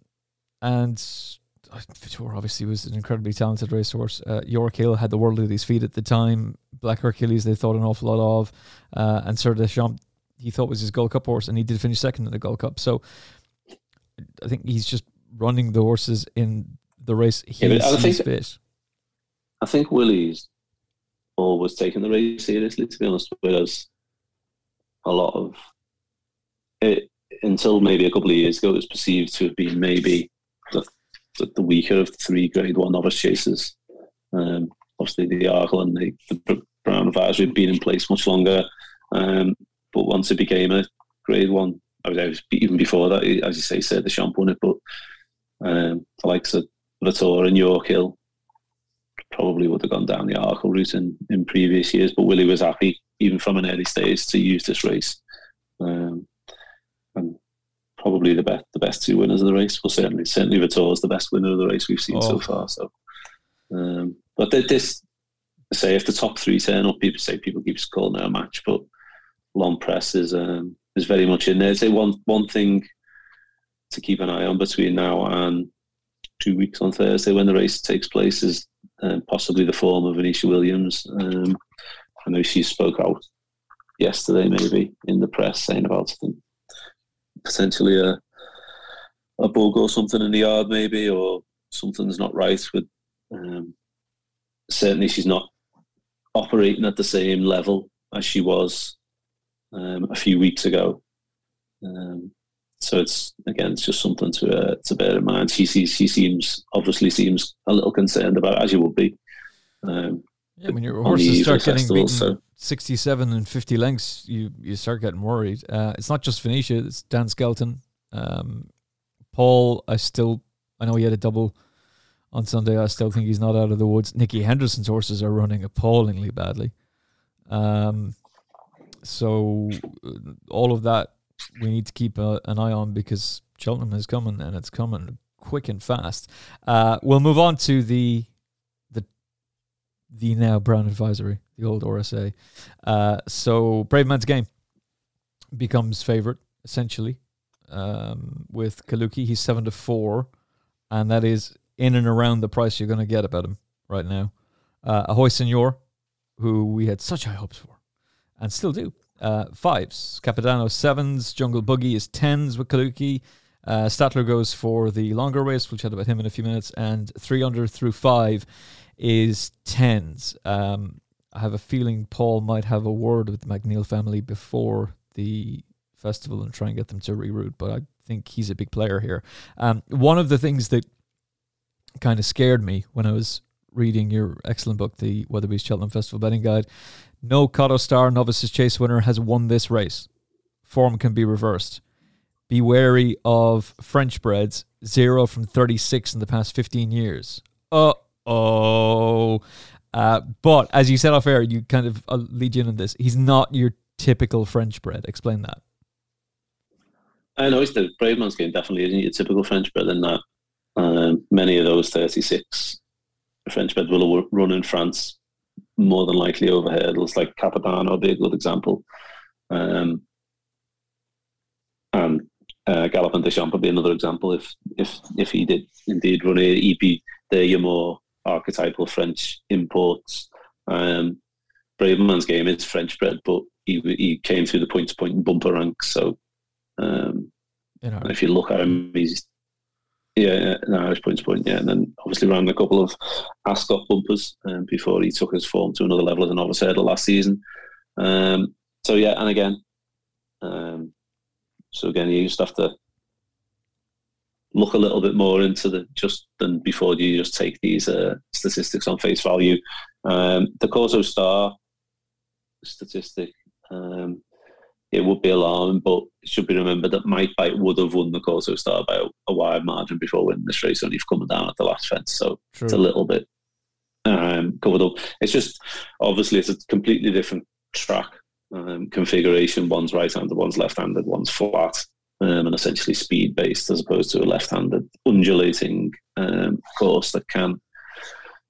and uh, Vautour obviously was an incredibly talented racehorse. Uh, York Hill had the world at his feet at the time. Black Hercules they thought an awful lot of, uh, and Sir des Champs he thought was his Gold Cup horse, and he did finish second in the Gold Cup. So I think he's just running the horses in the race he yeah, sees think, fit. I think Willie's always taken the race seriously, to be honest, whereas a lot of it until maybe a couple of years ago, it was perceived to have been maybe the, the, the weaker of the three Grade One novice chasers. Um, obviously, the Arkle and the, the Brown Advisory had been in place much longer. Um, but once it became a Grade One, I was, I was even before that, as you say, said the champ won it. But um, the likes of Vautour and York Hill probably would have gone down the Arkle route in, in previous years. But Willie was happy, even from an early stage, to use this race. Um, and probably the best the best two winners of the race. Well, certainly certainly is the best winner of the race we've seen oh. so far. So, um, but this say if the top three turn up, people say people keep calling it a match, but L'Homme Presse is um, is very much in there. Say one one thing to keep an eye on between now and two weeks on Thursday when the race takes place is um, possibly the form of Venetia Williams. Um, I know she spoke out yesterday, maybe in the press, saying about them, potentially a a bug or something in the yard, maybe, or something's not right with. Um, certainly, she's not operating at the same level as she was um, a few weeks ago. Um, so it's again, it's just something to uh, to bear in mind. She sees, she seems obviously seems a little concerned about, as you would be. Um, Yeah, when your horses start getting festival, beaten so- 67 and 50 lengths, you, you start getting worried. Uh, it's not just Venetia, it's Dan Skelton. Um, Paul, I still, I know he had a double on Sunday. I still think he's not out of the woods. Nicky Henderson's horses are running appallingly badly. Um, so uh, all of that we need to keep a, an eye on because Cheltenham is coming and it's coming quick and fast. Uh, we'll move on to the the the now Brown Advisory, the old RSA. Uh, so Bravemansgame becomes favourite essentially um, with Kalooki. He's seven to four, and that is in and around the price you're going to get about him right now. Uh, Ahoy Senor, who we had such high hopes for, and still do. Uh, fives. Capodanno sevens. Jungle Boogie is tens with Kalooki. Uh, Statler goes for the longer race. We'll chat about him in a few minutes. And Threeunderthrufive is tens. Um, I have a feeling Paul might have a word with the McNeill family before the festival and try and get them to reroute, but I think he's a big player here. Um, one of the things that kind of scared me when I was reading your excellent book, the Weatherbys Cheltenham Festival Betting Guide, no Kauto Star Novices Chase winner has won this race. Form can be reversed. Be wary of French breds, zero from 36 in the past 15 years. Uh oh. Uh, but as you said off air, you kind of I'll lead you in on this. He's not your typical French bred. Explain that. I know it's the Bravemansgame definitely isn't your typical French bred in that um, many of those 36 French bred will run in France more than likely over hurdles like Capodanno would be a good example. Um, and uh, Galopin Des Champs would be another example if if if he did indeed run a EP, they're your more archetypal French imports. Um, Bravemansgame is French bred, but he he came through the point to point bumper ranks. So um, You know, if you look at him, he's yeah, yeah, an Irish point to point, yeah, and then obviously ran a couple of Ascot bumpers um, before he took his form to another level as an novice hurdle last season. Um, so yeah, and again, um, so again, you just have to look a little bit more into the just than before you just take these uh, statistics on face value. Um, the Corso Star statistic, um, it would be alarming, but it should be remembered that Might Bite would have won the Kauto Star by a, wide margin before winning this race, only coming down at the last fence. So True. it's a little bit um, covered up. It's just obviously it's a completely different track um, configuration. One's right-handed, one's left-handed, one's flat, um, and essentially speed-based as opposed to a left-handed undulating um, course that can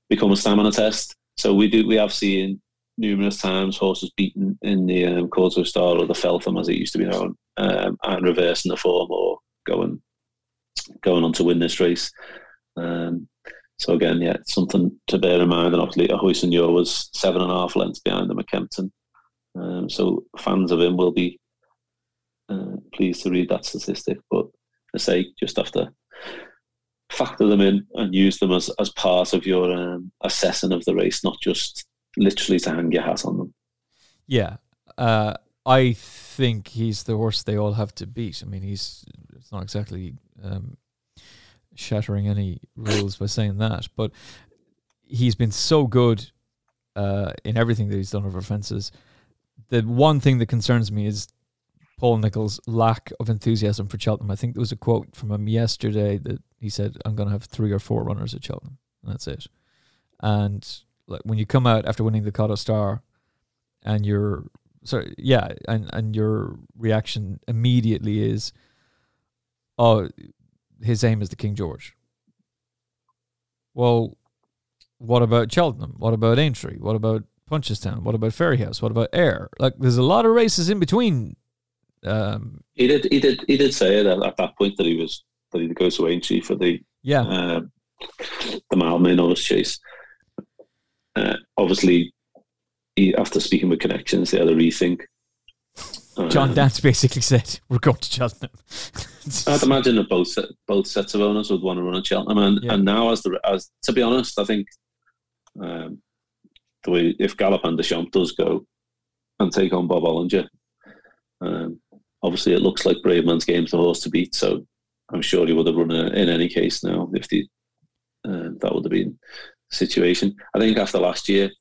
become a stamina test. So we do we have seen numerous times horses beaten in the um, Kauto Star or the Feltham as it used to be known, um, and reversing the form or going going on to win this race. Um, so again, yeah, something to bear in mind. And obviously, Ahoy Senor was seven and a half lengths behind them at Kempton. Um, so fans of him will be uh, pleased to read that statistic. But I say, just have to factor them in and use them as, as part of your um, assessing of the race, not just literally to hang your hat on them. Yeah. Uh, I think he's the horse they all have to beat. I mean, he's it's not exactly um, shattering any rules by saying that, but he's been so good uh, in everything that he's done over fences. The one thing that concerns me is Paul Nicholls' lack of enthusiasm for Cheltenham. I think there was a quote from him yesterday that he said, "I'm going to have three or four runners at Cheltenham, and that's it." And like when you come out after winning the Kauto Star, and you're sorry, yeah, and and your reaction immediately is, "Oh, his aim is the King George." Well, what about Cheltenham? What about Aintree? What about Punchestown? What about Fairyhouse? What about Ayr? Like, there's a lot of races in between. Um, He did, he did, he did say that at that point that he was that he'd go to Aintree for the yeah, uh, the Mildmay novice chase. Uh, obviously, he, after speaking with connections, they had a rethink. John Um, Dance basically said, "We're going to Cheltenham." I'd imagine that both both sets of owners would want to run at Cheltenham, and, Yeah. and now as the as to be honest, I think um, the way if Galopin Des Champs does go and take on Bob Olinger, um, obviously it looks like Bravemansgame's the horse to beat. So I'm sure he would have run a, in any case now if the uh, that would have been situation. I think after last year,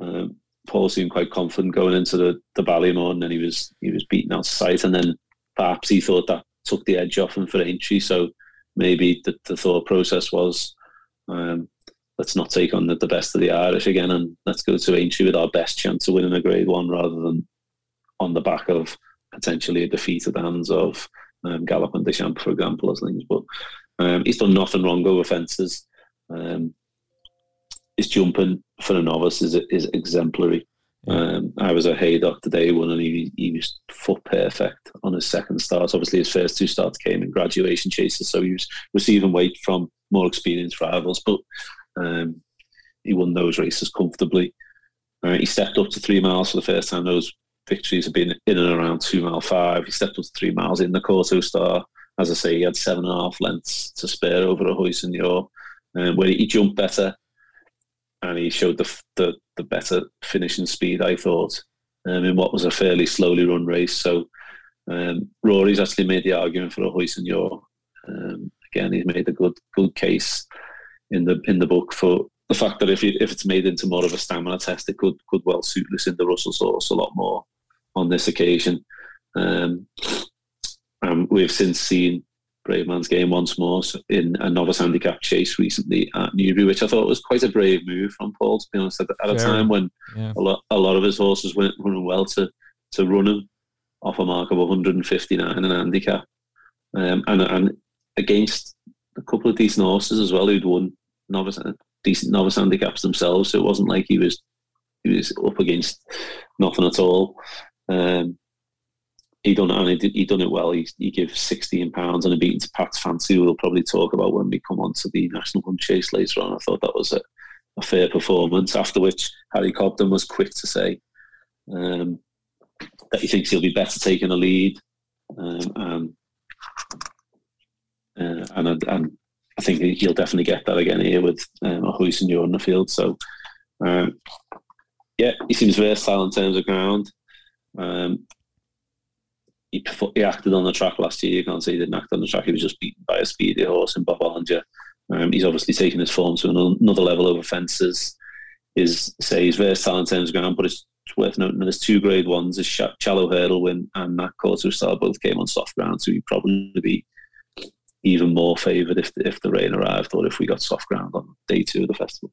Um, Paul seemed quite confident going into the the Ballymore, and then he was he was beaten out of sight, and then perhaps he thought that took the edge off him for Aintree. So maybe the, the thought process was, um, let's not take on the, the, best of the Irish again, and let's go to Aintree with our best chance of winning a Grade One, rather than on the back of potentially a defeat at the hands of um, Galopin Des Champs, for example, as things. But um, he's done nothing wrong over fences. Um, his jumping for a novice is is exemplary. Um, I was at Haydock today one, and he, he was foot perfect on his second start. Obviously, his first two starts came in graduation chases, so he was receiving weight from more experienced rivals. But um, he won those races comfortably. Uh, he stepped up to three miles for the first time. Those victories have been in and around two mile five. He stepped up to three miles in the Kauto Star. As I say, he had seven and a half lengths to spare over Ahoy Senor, um, where he jumped better and he showed the the, the better finishing speed. I thought um, in what was a fairly slowly run race. So um, Rory's actually made the argument for Ahoy Senor. Um, again, he's made a good good case in the in the book for the fact that if it, if it's made into more of a stamina test, it could could well suit Lucinda Russell's horse a lot more on this occasion. Um, we've since seen Bravemansgame once more in a novice handicap chase recently at Newbury, which I thought was quite a brave move from Paul. To be honest, at, at a time when yeah. a lot a lot of his horses weren't running well to to run him off a mark of 159 in a handicap, um, and and against a couple of decent horses as well who'd won novice decent novice handicaps themselves. So it wasn't like he was he was up against nothing at all. Um, he done it and he, did, he done it well. He, he gave sixteen pounds and a beating to Pat's Fancy. We'll probably talk about when we come on to the National Hunt Chase later on. I thought that was a, a fair performance. After which Harry Cobden was quick to say um, that he thinks he'll be better taking a lead, um, and, uh, and and I think he'll definitely get that again here with um, Ahoy Senor in the field. So um, yeah, he seems versatile in terms of ground. Um, he, he acted on the track last year. You can't say he didn't act on the track. He was just beaten by a speedy horse in Bob Olinger. Um, he's obviously taken his form to another level over fences. Is say he's versatile in terms of ground, but it's worth noting that there's two grade ones: his Challow hurdle win and that Kauto Star both came on soft ground, so he'd probably be even more favoured if if the rain arrived or if we got soft ground on day two of the festival.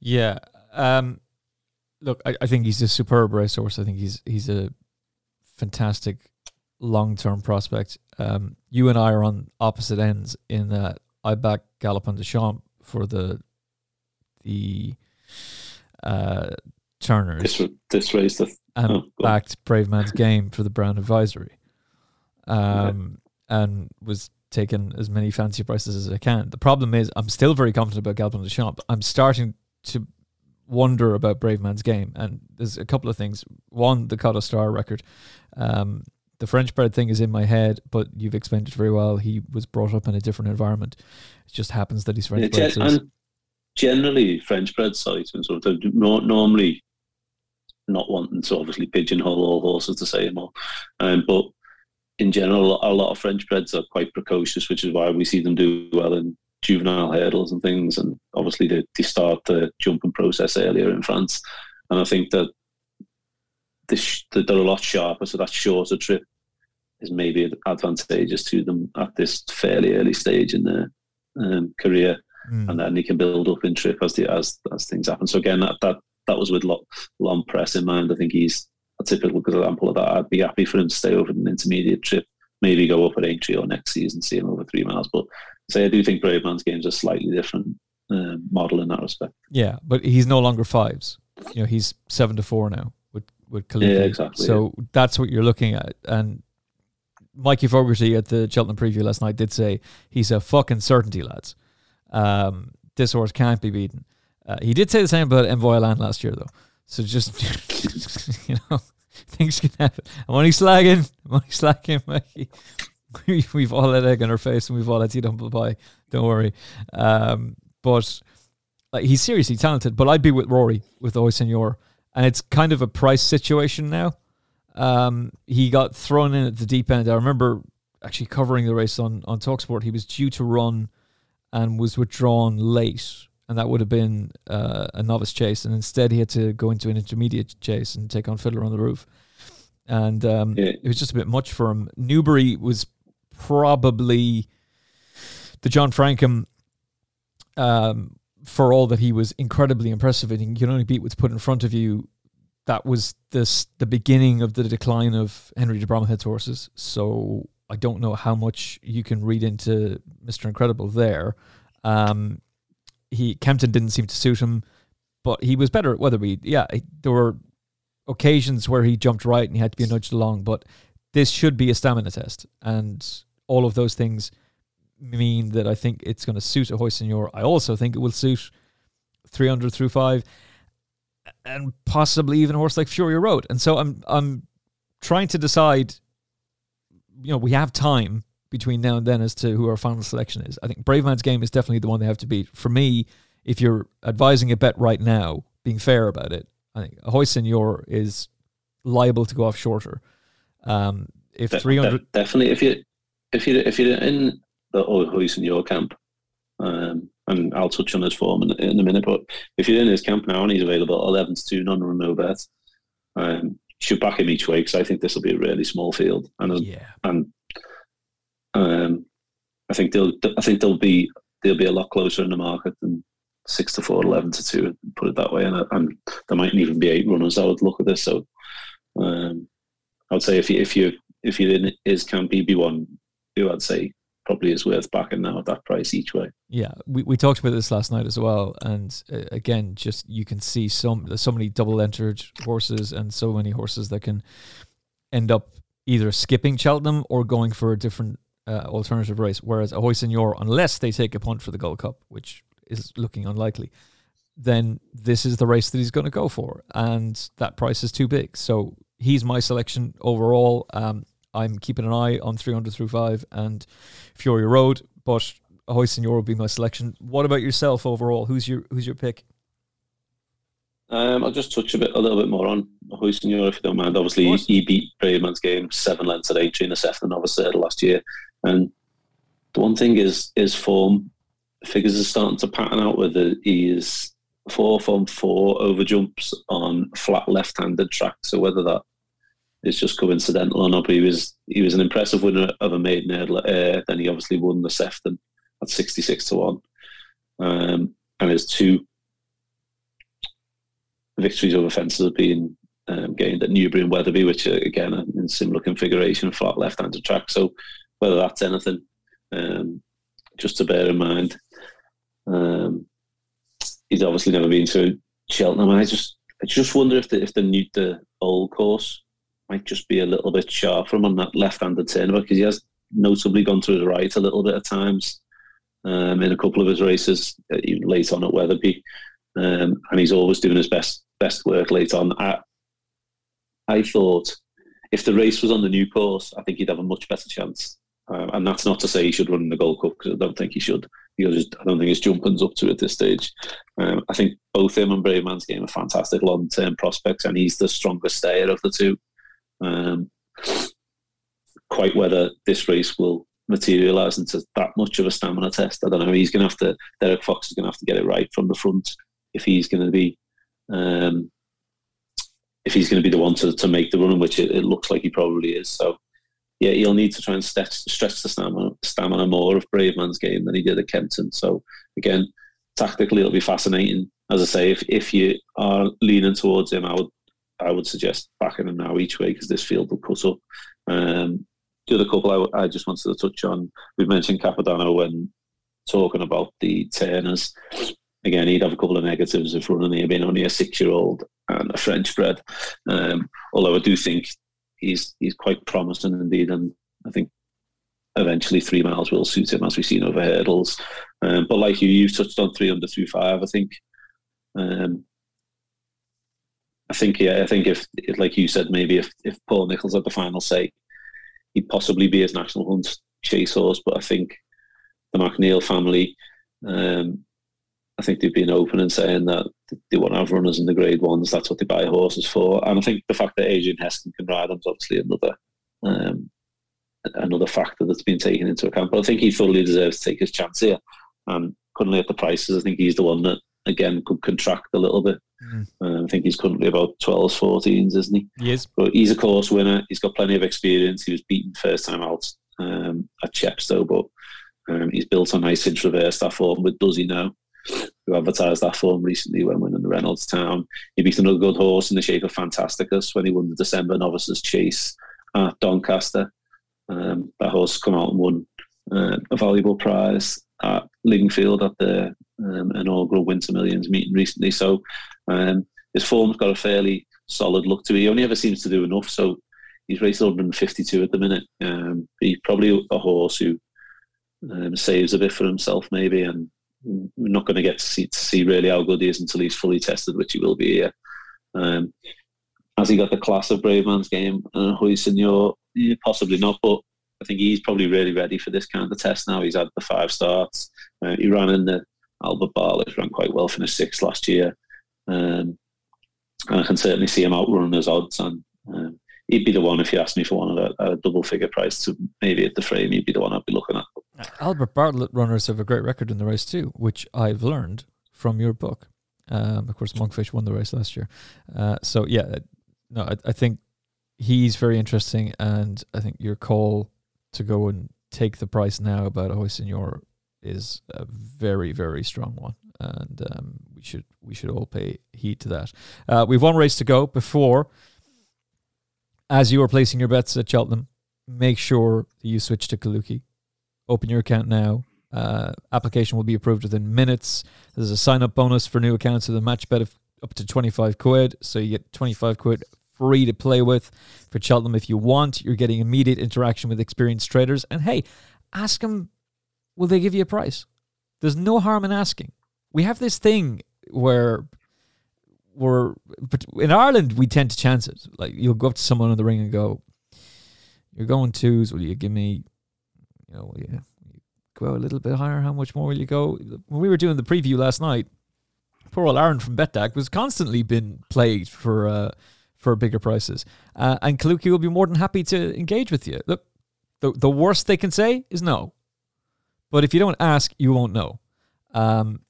Yeah, um, look, I, I think he's a superb racehorse. I think he's he's a fantastic long term prospect. Um, you and I are on opposite ends in that I back Galopin Des Champs for the the uh, Turners. This, this race, the, and oh, backed Bravemansgame for the Brown Advisory. Um, and was taking as many fancy prices as I can. The problem is, I'm still very confident about Galopin Des Champs. I'm starting to wonder about Bravemansgame. and there's a couple of things. One, the Kauto Star record. Um, the French bred thing is in my head, but you've explained it very well. He was brought up in a different environment. It just happens that he's French yeah. Gen- and generally, French bred sites and sort of normally not wanting to obviously pigeonhole all horses to say more, um, but in general, a lot of French breds are quite precocious, which is why we see them do well in juvenile hurdles and things. And obviously, they, they start the jumping process earlier in France. And I think that they're a lot sharper, so that shorter trip is maybe advantageous to them at this fairly early stage in their um, career, mm. and then they can build up in trip as the as as things happen. So again, that that that was with L'Homme Presse in mind. I think he's a typical example of that. I'd be happy for him to stay over an intermediate trip, maybe go up at Aintree or next season, see him over three miles. But say I do think Bravemansgame's a slightly different uh, model in that respect. Yeah, but he's no longer fives. You know, he's seven to four now with Kalooki. Yeah, exactly. So yeah. that's what you're looking at. And Mikey Fogarty at the Cheltenham preview last night did say he's a fucking certainty, lads. Um, this horse can't be beaten. Uh, he did say the same about Envoi Allen last year, though. So just you know, things can happen. I'm only slagging. I'm only slagging, Mikey. We, we've all had egg on our face and we've all had to eat humble pie. Don't worry. Um, but like he's seriously talented. But I'd be with Rory with Ahoy Senor, and it's kind of a price situation now. Um, he got thrown in at the deep end. I remember actually covering the race on on Talksport. He was due to run and was withdrawn late and that would have been uh, a novice chase, and instead he had to go into an intermediate chase and take on Fiddler on the Roof, and um, yeah. it was just a bit much for him. Newbury was probably the John Francome Um, for all that he was incredibly impressive and you can only beat what's put in front of you, that was this the beginning of the decline of Henry de Bromhead's horses. So I don't know how much you can read into Mr. Incredible there. Um, he Kempton didn't seem to suit him, but he was better at Wetherby. Yeah, there were occasions where he jumped right and he had to be nudged along, but this should be a stamina test, and all of those things mean that I think it's going to suit a Ahoy Senor. I also think it will suit Threeunderthrufive, and possibly even a horse like Fury Road. And so I'm I'm trying to decide. You know, we have time between now and then as to who our final selection is. I think Bravemansgame is definitely the one they have to beat. For me, if you're advising a bet right now, being fair about it, I think a Ahoy Senor is liable to go off shorter. Um, if 300 de- definitely if you if you if you're in the in your camp, um, and I'll touch on his form in, in, a minute. But if you're in his camp now and he's available 11 to 2, none run, no bet, um, should back him each way because I think this will be a really small field. And yeah. and um, I think they'll I think they'll be they'll be a lot closer in the market than six to four, 11 to two, put it that way. And, and there mightn't even be eight runners. I would look at this. So um, I would say if you if you if you're in his camp, he'd be one who I'd say probably is worth backing now at that price each way. Yeah, we, we talked about this last night as well, and uh, again, just you can see some so many double entered horses and so many horses that can end up either skipping Cheltenham or going for a different uh, alternative race. Whereas a Ahoy Senor, unless they take a punt for the Gold Cup, which is looking unlikely, then this is the race that he's going to go for, and that price is too big. So he's my selection overall. Um, I'm keeping an eye on Threeunderthrufive and Fury Road, but Ahoy Senor will be my selection. What about yourself overall? Who's your who's your pick? Um, I'll just touch a bit, a little bit more on Ahoy Senor, if you don't mind. Obviously, he beat Bravemansgame seven lengths at eight, Trina Sefton obviously last year. And the one thing is, is form figures are starting to pattern out with it. He is four from four over jumps on flat left-handed track. So whether that it's just coincidental or not. But he was he was an impressive winner of a maiden hurdle. Uh, then he obviously won the Sefton at sixty six to one, um, and his two victories over fences have been um, gained at Newbury and Wetherby, which are again in similar configuration, flat left handed track. So whether that's anything, um, just to bear in mind. Um, he's obviously never been to Cheltenham. I just I just wonder if the if the new the old course might just be a little bit sharp on that left-handed turn because he has notably gone to his right a little bit at times um, in a couple of his races, uh, late on at Wetherby, um, and he's always doing his best best work late on. I, I thought if the race was on the new course, I think he'd have a much better chance. Um, and that's not to say he should run in the Gold Cup because I don't think he should. I don't think his jumping's up to it at this stage. Um, I think both him and Bravemansgame are fantastic long term prospects, and he's the strongest stayer of the two. Um, quite whether this race will materialise into that much of a stamina test, I don't know. He's going to have to. Derek Fox is going to have to get it right from the front if he's going to be. Um, if he's going to be the one to, to make the run, which it, it, looks like he probably is. So, yeah, he'll need to try and stretch, stretch the stamina, stamina more of Bravemansgame than he did at Kempton. So, again, tactically, it'll be fascinating. As I say, if, if you are leaning towards him, I would I would suggest backing them now each way because this field will cut up. Um, the other couple I, I, just wanted to touch on, we mentioned Capodanno when talking about the Turners. Again, he'd have a couple of negatives if running him being only a six-year-old and a French bred. Um, although I do think he's he's quite promising indeed, and I think eventually three miles will suit him as we've seen over hurdles. Um, but like you, you've touched on Threeunderthrufive. I think um, I think yeah, I think if, like you said, maybe if, if Paul Nicholls had the final say, he'd possibly be his national hunt chase horse. But I think the McNeill family, um, I think they've been open and saying that they want to have runners in the grade ones. That's what they buy horses for. And I think the fact that Adrian Heskin can ride them is obviously another um, another factor that's been taken into account. But I think he fully deserves to take his chance here. And currently at the prices, I think he's the one that again could contract a little bit. Mm. Um, I think he's currently about 12s, 14s, isn't he? He is. But he's a course winner. He's got plenty of experience. He was beaten first time out um, at Chepstow, but um, he's built a nice inch reverse that form with Does he know? Who advertised that form recently when winning the Reynoldstown. He beat another good horse in the shape of Fantastikas when he won the December Novices Chase at Doncaster. Um, that horse come out and won uh, a valuable prize at Lingfield at the um, inaugural Winter Millions meeting recently. So um, his form's got a fairly solid look to it. He only ever seems to do enough. So he's raced 152 at the minute. Um, he's probably a horse who um, saves a bit for himself, maybe. And we're not going to get to see, to see really how good he is until he's fully tested, which he will be here. Um, has he got the class of Brave Man's Bravemansgame? Uh, Ahoy Senor? Yeah, possibly not, but I think he's probably really ready for this kind of test now. He's had the five starts. Uh, he ran in the Albert Bartlett, ran quite well, finished sixth last year. Um, and I can certainly see him outrunning his odds. And um, he'd be the one if you asked me for one at a, double figure price to maybe at the frame. He'd be the one I'd be looking at. Albert Bartlett runners have a great record in the race too, which I've learned from your book. Um, of course, Monkfish won the race last year. Uh, so yeah, no, I, I, think he's very interesting, and I think your call to go and take the price now about Senor is a very very strong one, and um, we should we should all pay heed to that. Uh, we've one race to go before. As you are placing your bets at Cheltenham, make sure you switch to Kalooki. Open your account now. Uh, application will be approved within minutes. There's a sign up bonus for new accounts with a match bet of up to 25 quid. So you get 25 quid free to play with for Cheltenham if you want. You're getting immediate interaction with experienced traders. And hey, ask them, will they give you a price? There's no harm in asking. We have this thing where we're in Ireland, we tend to chance it. Like you'll go up to someone in the ring and go, "You're going twos. Will you give me, you know, yeah, go a little bit higher? How much more will you go?" When we were doing the preview last night, poor old Aaron from Betdaq was constantly been played for uh, for bigger prices, uh, and Kalooki will be more than happy to engage with you. Look, the the worst they can say is no, but if you don't ask, you won't know. Um,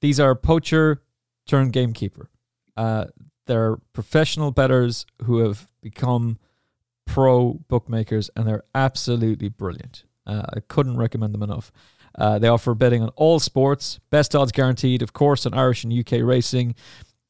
these are poacher turned gamekeeper. Uh, they're professional bettors who have become pro bookmakers, and they're absolutely brilliant. Uh, I couldn't recommend them enough. Uh, they offer betting on all sports, best odds guaranteed, of course, on Irish and UK racing,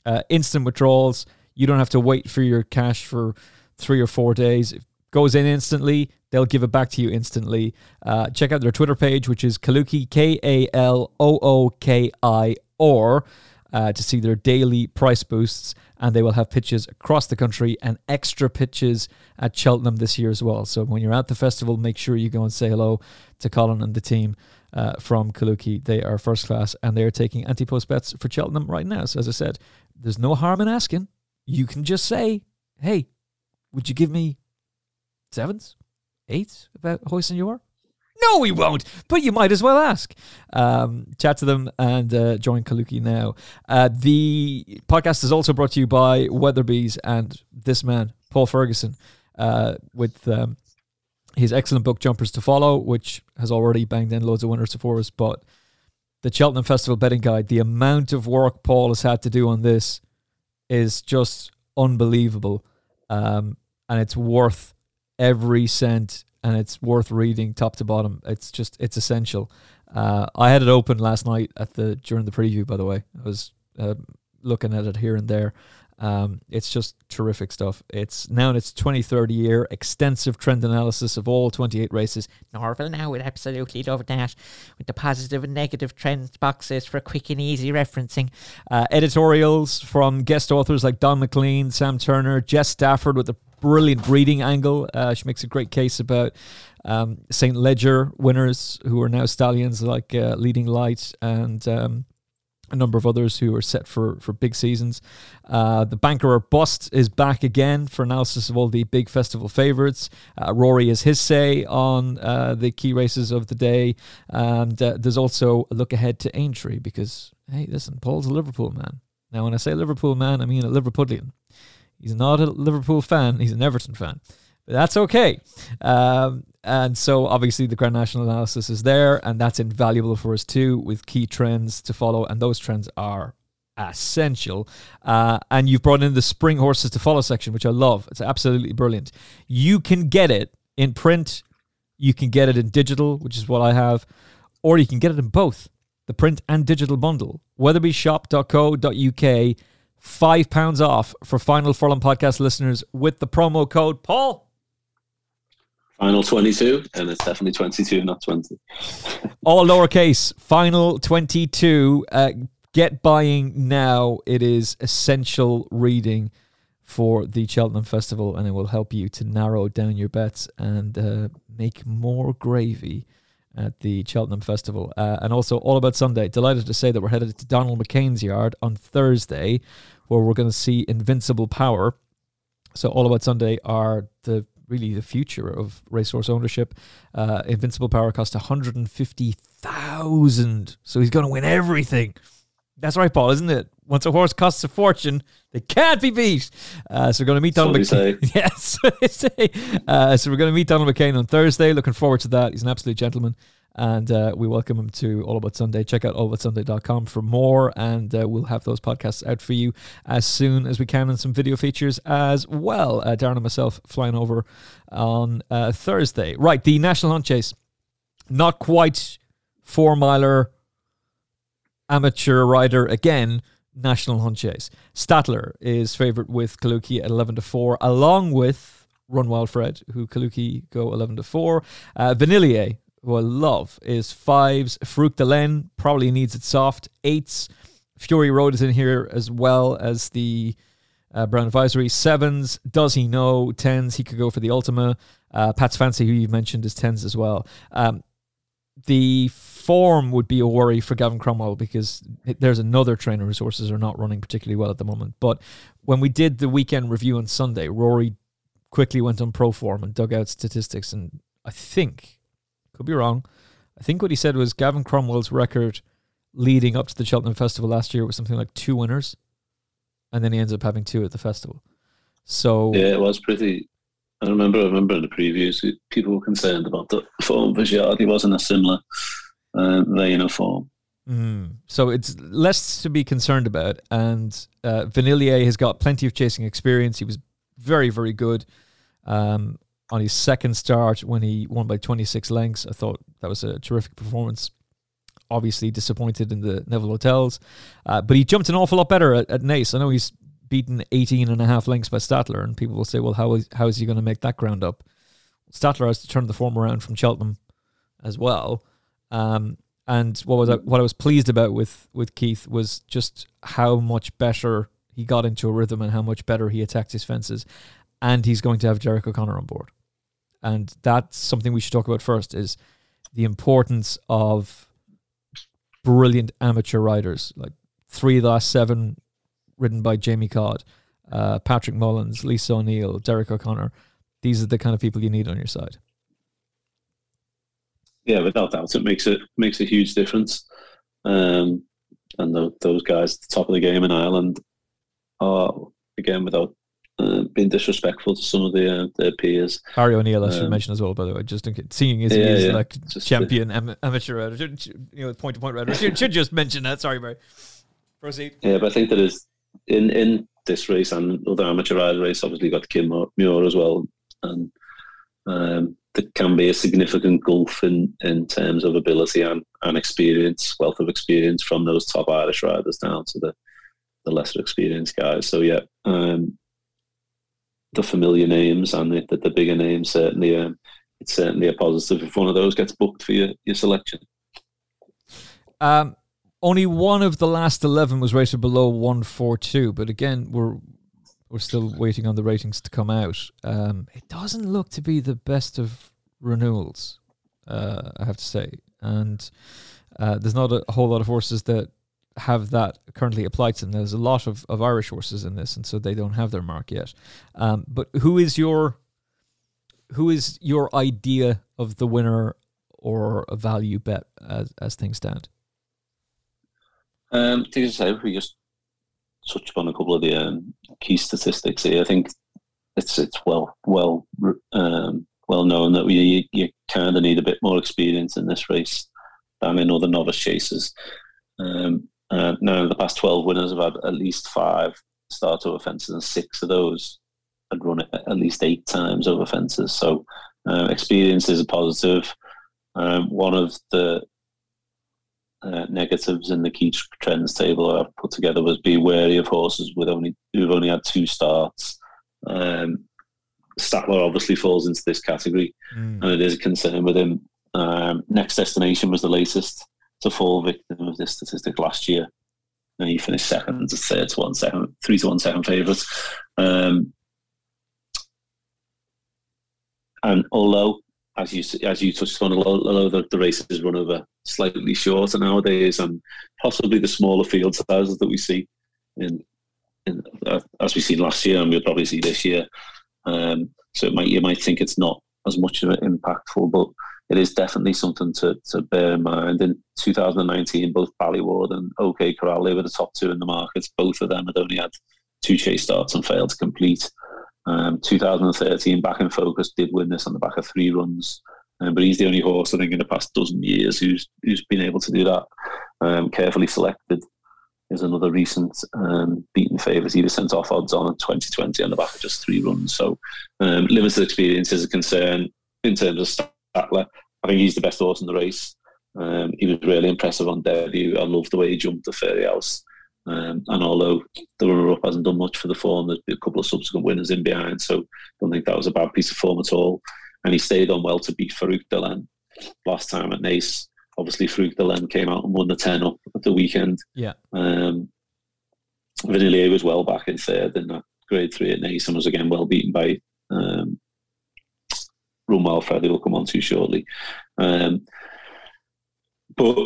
uh, instant withdrawals. You don't have to wait for your cash for three or four days. It goes in instantly. They'll give it back to you instantly. Uh, check out their Twitter page, which is Kalooki, K A L O O K I, or uh, to see their daily price boosts. And they will have pitches across the country and extra pitches at Cheltenham this year as well. So when you're at the festival, make sure you go and say hello to Colin and the team. Uh, from Kalooki. They are first class and they are taking anti post bets for Cheltenham right now. So, as I said, there's no harm in asking. You can just say, hey, would you give me sevens, eights about Ahoy Senor? No, we won't. But you might as well ask. Um, chat to them and uh, join Kalooki now. Uh, the podcast is also brought to you by Weatherbys and this man, Paul Ferguson, uh, with um, his excellent book, Jumpers to Follow, which has already banged in loads of winners for us. But the Cheltenham Festival betting guide, the amount of work Paul has had to do on this is just unbelievable. Um, and it's worth every cent and it's worth reading top to bottom. It's just it's essential. Uh, I had it open last night at the during the preview. By the way, I was uh, looking at it here and there. Um, it's just terrific stuff. It's now in its 23rd year, extensive trend analysis of all 28 races. Norval now would absolutely love that, with the positive and negative trends boxes for quick and easy referencing. Uh, editorials from guest authors like Don McLean, Sam Turner, Jess Stafford with a brilliant breeding angle. Uh, she makes a great case about um, St. Leger winners who are now stallions like uh, Leading Light and um, a number of others who are set for, for big seasons. Uh, the Banker or Bust is back again for analysis of all the big festival favourites. Uh, Rory has his say on uh, the key races of the day. And uh, there's also a look ahead to Aintree because, hey, listen, Paul's a Liverpool man. Now, when I say Liverpool man, I mean a Liverpudlian. He's not a Liverpool fan, he's an Everton fan. But that's okay. Um, and so obviously the Grand National analysis is there, and that's invaluable for us too, with key trends to follow, and those trends are essential. Uh, and you've brought in the spring horses to follow section, which I love. It's absolutely brilliant. You can get it in print, you can get it in digital, which is what I have, or you can get it in both the print and digital bundle. Weatherbyshop.co.uk, five pounds off for Final Furlong podcast listeners with the promo code Paul. Final 22, and it's definitely 22, not 20. All lowercase, final 22. Uh, get buying now. It is essential reading for the Cheltenham Festival, and it will help you to narrow down your bets and uh, make more gravy at the Cheltenham Festival. Uh, and also, all about Sunday. Delighted to say that we're headed to Donald McCain's yard on Thursday, where we're going to see Invincible Power. So, all about Sunday are the really the future of racehorse ownership. Uh, Invincible Power cost 150,000. So he's going to win everything. That's right, Paul, isn't it? Once a horse costs a fortune, they can't be beat. Uh, so we're going to meet Donald McCain. yes. uh, so we're going to meet Donald McCain on Thursday. Looking forward to that. He's an absolute gentleman. And uh, we welcome him to All About Sunday. Check out allaboutsunday.com for more. And uh, we'll have those podcasts out for you as soon as we can and some video features as well. Uh, Darren and myself flying over on uh, Thursday. Right, the National Hunt Chase. Not quite four miler amateur rider again, National Hunt Chase. Statler is favourite with Kalooki at 11 to 4, along with Run Wild Fred, who Kalooki go 11 to 4. Uh, Vanillier, who I love, is fives. Farouk D'Alene probably needs it soft. Eights. Fury Road is in here as well as the uh, Brown Advisory. Sevens. Does he know? Tens. He could go for the Ultima. Uh, Pat's Fancy, who you've mentioned, is tens as well. Um, the form would be a worry for Gavin Cromwell because there's another trainer whose horses are not running particularly well at the moment. But when we did the weekend review on Sunday, Rory quickly went on pro form and dug out statistics. And I think, could be wrong, I think what he said was Gavin Cromwell's record leading up to the Cheltenham Festival last year was something like two winners. And then he ends up having two at the festival. So yeah, it was pretty I remember, I remember in the previews, people were concerned about the form He wasn't a similar uh, vein of form. Mm. So it's less to be concerned about. And uh, Vanillier has got plenty of chasing experience. He was very, very good um, on his second start when he won by 26 lengths. I thought that was a terrific performance. Obviously disappointed in the Neville Hotels, uh, but he jumped an awful lot better at, at Naas. I know he's beaten 18 and a half lengths by Statler, and people will say, well, how is, how is he going to make that ground up? Statler has to turn the form around from Cheltenham as well. Um, and what was I, what I was pleased about with with Keith was just how much better he got into a rhythm and how much better he attacked his fences. And he's going to have Derek O'Connor on board, and that's something we should talk about first. Is the importance of brilliant amateur riders like three of the last seven ridden by Jamie Codd, uh, Patrick Mullins, Lisa O'Neill, Derek O'Connor. These are the kind of people you need on your side. Yeah, without doubt, it makes it makes a huge difference. Um, and the, those guys at the top of the game in Ireland are again without uh, being disrespectful to some of their uh, their peers. Harry O'Neill, I should um, mention as well, by the way, just in case, seeing as yeah, he is yeah, like champion am- amateur you know, point to point rider. Should, should just mention that. Sorry, Barry. Proceed. Yeah, but I think that is in in this race and other amateur rider race, obviously got Kim Muir as well, and um, there can be a significant gulf in, in terms of ability and, and experience, wealth of experience from those top Irish riders down to the, the lesser experienced guys. So yeah, um, the familiar names and the, the, the bigger names certainly um, it's certainly a positive if one of those gets booked for your, your selection. Um, only one of the last 11 was rated below 142, but again, we're we're still waiting on the ratings to come out. Um, it doesn't look to be the best of renewals, uh, I have to say. And uh, there's not a whole lot of horses that have that currently applied to them. There's a lot of, of Irish horses in this, and so they don't have their mark yet. Um, but who is your who is your idea of the winner or a value bet as, as things stand? Um, I say we just touch upon a couple of the um, key statistics here, I think it's it's well well um, well known that we you, you kind of need a bit more experience in this race than in other novice chases. Um, uh, now, the past 12 winners have had at least five start over fences, and six of those had run it at least eight times over fences. So, uh, experience is a positive. Um, one of the uh, negatives in the key trends table I've put together was be wary of horses with only who've only had two starts. Um, Statler obviously falls into this category, mm. and it is a concern with him. Um, Next Destination was the latest to fall victim of this statistic last year. And he finished second third to one second, three to one second favourite. Um, and although, as you as you touched on, although the, the races run over slightly shorter nowadays, and possibly the smaller field sizes that we see in, in uh, as we've seen last year, and we'll probably see this year. Um, so might you might think it's not as much of an impactful, but it is definitely something to, to bear in mind. In 2019, both Ballyward and OK Corral, they were the top two in the markets. Both of them had only had two chase starts and failed to complete. Um, 2013, Back in Focus did win this on the back of three runs, um, but he's the only horse I think in the past dozen years who's who's been able to do that. Um, carefully selected is another recent um, beaten favourite. He was sent off odds on in 2020 on the back of just three runs. So um, limited experience is a concern in terms of Statler. I think he's the best horse in the race. Um, he was really impressive on debut. I love the way he jumped the Fairyhouse. Um, and although the runner-up hasn't done much for the form, there's been a couple of subsequent winners in behind, so I don't think that was a bad piece of form at all. And he stayed on well to beat Farouk D'Alene last time at Naas. Obviously, Farouk D'Alene came out and won the 10 up at the weekend. Yeah. Um, Vanillier was well back in third in that grade three at Naas and was again well beaten by um, Runwell Freddie will come on to shortly. Um, but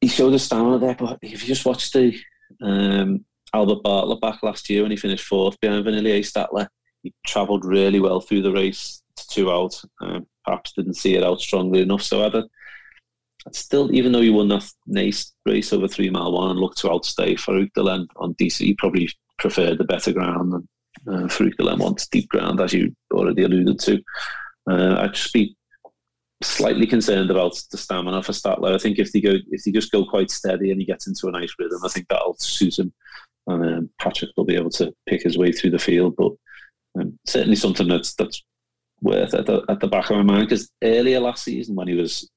he showed the stamina there. But if you just watch the um, Albert Bartlett back last year when he finished fourth behind Vanillier Statler, he travelled really well through the race to two out. Um, perhaps didn't see it out strongly enough. So I'd still, even though he won that nice race over three mile one and looked to outstay Farouk D'Alene on DC, he probably preferred the better ground. And uh, Farouk D'Alene wants deep ground, as you already alluded to. Uh, I'd just be slightly concerned about the stamina for Statler. I think if they go, if they just go quite steady and he gets into a nice rhythm, I think that'll suit him. And um, Patrick will be able to pick his way through the field. But um, certainly something that's that's worth at the, at the back of my mind because earlier last season when he was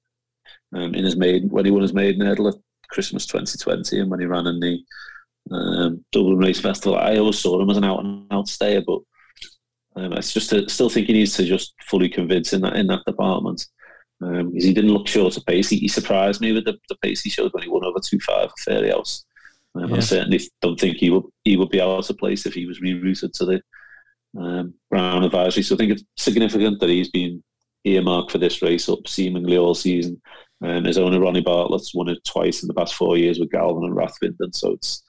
um, in his maiden when he won his maiden hurdle at Christmas 2020 and when he ran in the um, Dublin Race Festival, I always saw him as an out and out stayer, but um, I just uh, still think he needs to just fully convince in that in that department. Um, because he didn't look short of pace. He, he, surprised me with the, the pace he showed when he won over two five for Fairyhouse. Um, yeah. I certainly don't think he would he would be out of place if he was rerouted to the um, Brown Advisory. So I think it's significant that he's been earmarked for this race up seemingly all season. Um, his owner Ronnie Bartlett's won it twice in the past four years with Galvin and Rathvinden, so it's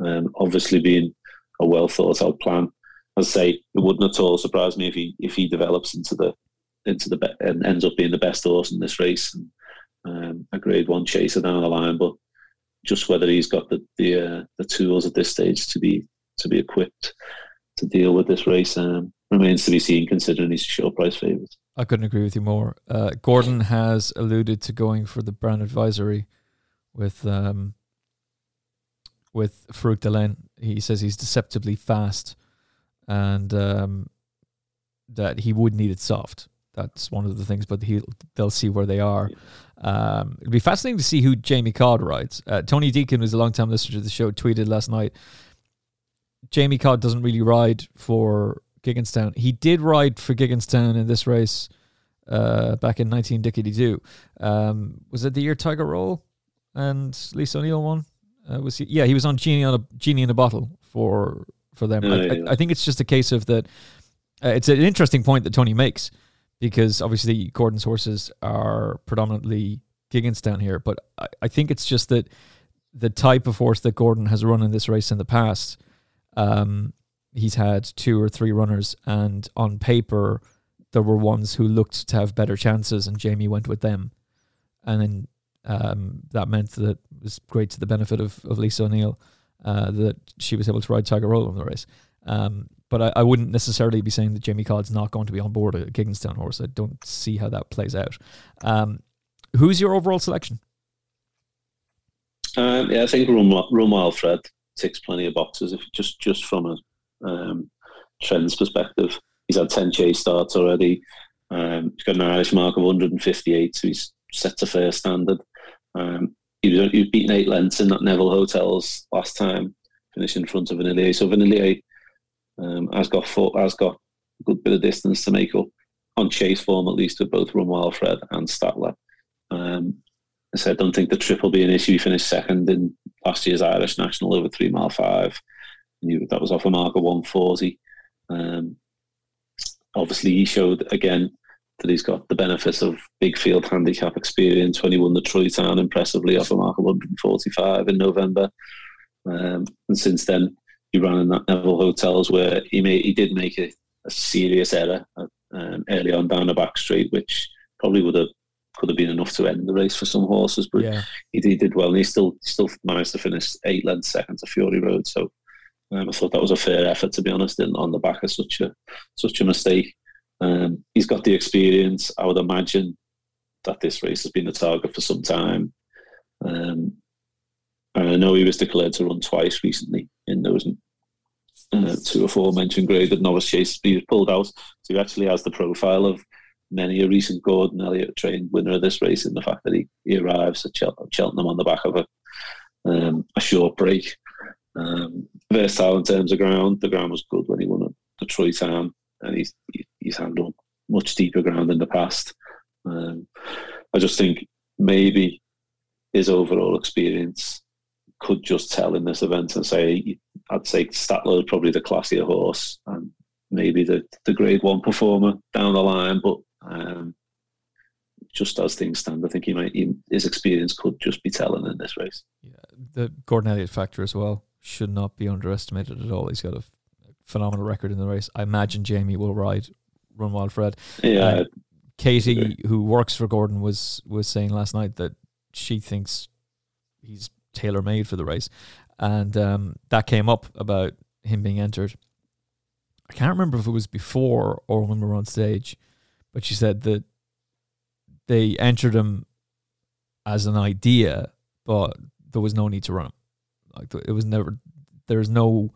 um, obviously been a well thought out plan as I say, it wouldn't at all surprise me if he if he develops into the into the and ends up being the best horse in this race and um, a Grade One chaser down the line. But just whether he's got the the uh, the tools at this stage to be to be equipped to deal with this race um, remains to be seen. Considering he's a short price favourite. I couldn't agree with you more. Uh, Gordon has alluded to going for the Brown advisory with um, with Farouk. He says he's deceptively fast and um, that he would need it soft. That's one of the things, but he they'll see where they are. Um, it'll be fascinating to see who Jamie Codd rides. Uh, Tony Deacon, who's a long time listener to the show, tweeted last night. Jamie Codd doesn't really ride for Gigginstown. He did ride for Gigginstown in this race uh, back in 1982. Um, was it the year Tiger Roll and Lisa O'Neill won? Uh, was he? Yeah, he was on Genie on a Genie in a Bottle for for them. I, I, I, think it's just a case of that. Uh, it's an interesting point that Tony makes because obviously Gordon's horses are predominantly Gigginstown here, but I, I, think it's just that the type of horse that Gordon has run in this race in the past, um, he's had two or three runners, and on paper there were ones who looked to have better chances, and Jamie went with them, and then um, that meant that it was great to the benefit of, of Lisa O'Neill uh, that she was able to ride Tiger Roll in the race. Um, but I, I wouldn't necessarily be saying that Jamie Codd's not going to be on board a Gigginstown horse. I don't see how that plays out. Um, who's your overall selection? Um, yeah, I think Run Fred ticks plenty of boxes. If just just from a um, trends perspective, he's had ten chase starts already. Um, he's got an Irish mark of 158, so he's set to fair standard. Um, he was he was beaten eight lengths in that Neville Hotels last time, finished in front of Vanillier. So Vanillier um, has got four, has got a good bit of distance to make up on chase form, at least with both Wild Fred and Statler. Um, I said, I don't think the trip will be an issue. He finished second in last year's Irish National over three mile five. And that was off a mark of 140. Um, obviously, he showed again that he's got the benefits of big field handicap experience when he won the Troytown impressively off a mark of 145 in November. Um, and since then, he ran in that Neville Hotels where he made he did make a, a serious error um, early on down the back street, which probably would have could have been enough to end the race for some horses. But yeah. he, he, did well, and he still still managed to finish eight lengths second to Fury Road. So um, I thought that was a fair effort, to be honest, in, on the back of such a such a mistake. Um, he's got the experience. I would imagine that this race has been a target for some time. Um, and I know he was declared to run twice recently in those uh, two or four mentioned graded novice chases. He pulled out. So he actually has the profile of many a recent Gordon Elliott trained winner of this race in the fact that he, he arrives at Chel- Cheltenham on the back of a, um, a short break. Um, versatile in terms of ground. The ground was good when he won at the Troytown, and he's he's handled much deeper ground in the past. Um, I just think maybe his overall experience could just tell in this event and say I'd say Statler is probably the classier horse and maybe the the grade one performer down the line, but um, just as things stand, I think he might he, his experience could just be telling in this race. Yeah, the Gordon Elliott factor as well should not be underestimated at all. He's got a phenomenal record in the race. I imagine Jamie will ride Run Wild Fred. Yeah. Uh, Katie, who works for Gordon, was was saying last night that she thinks he's tailor made for the race, and um, that came up about him being entered. I can't remember if it was before or when we were on stage, but she said that they entered him as an idea, but there was no need to run him. Like it was never. There's no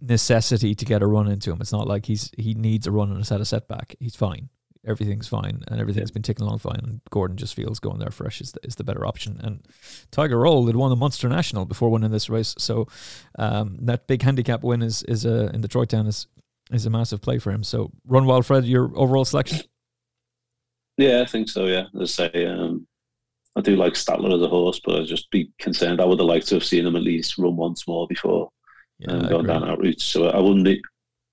necessity to get a run into him. It's not like he's he needs a run and a set a setback. He's fine. Everything's fine, and everything's been ticking along fine. And Gordon just feels going there fresh is the, is the better option. And Tiger Roll had won the Munster National before winning this race, so um, that big handicap win is is a in the Troytown is is a massive play for him. So run wild, Fred. Your overall selection? Yeah, I think so. Yeah, as I say, um, I do like Statler as a horse, but I'd just be concerned. I would have liked to have seen him at least run once more before yeah, um, going down that route. So I wouldn't be.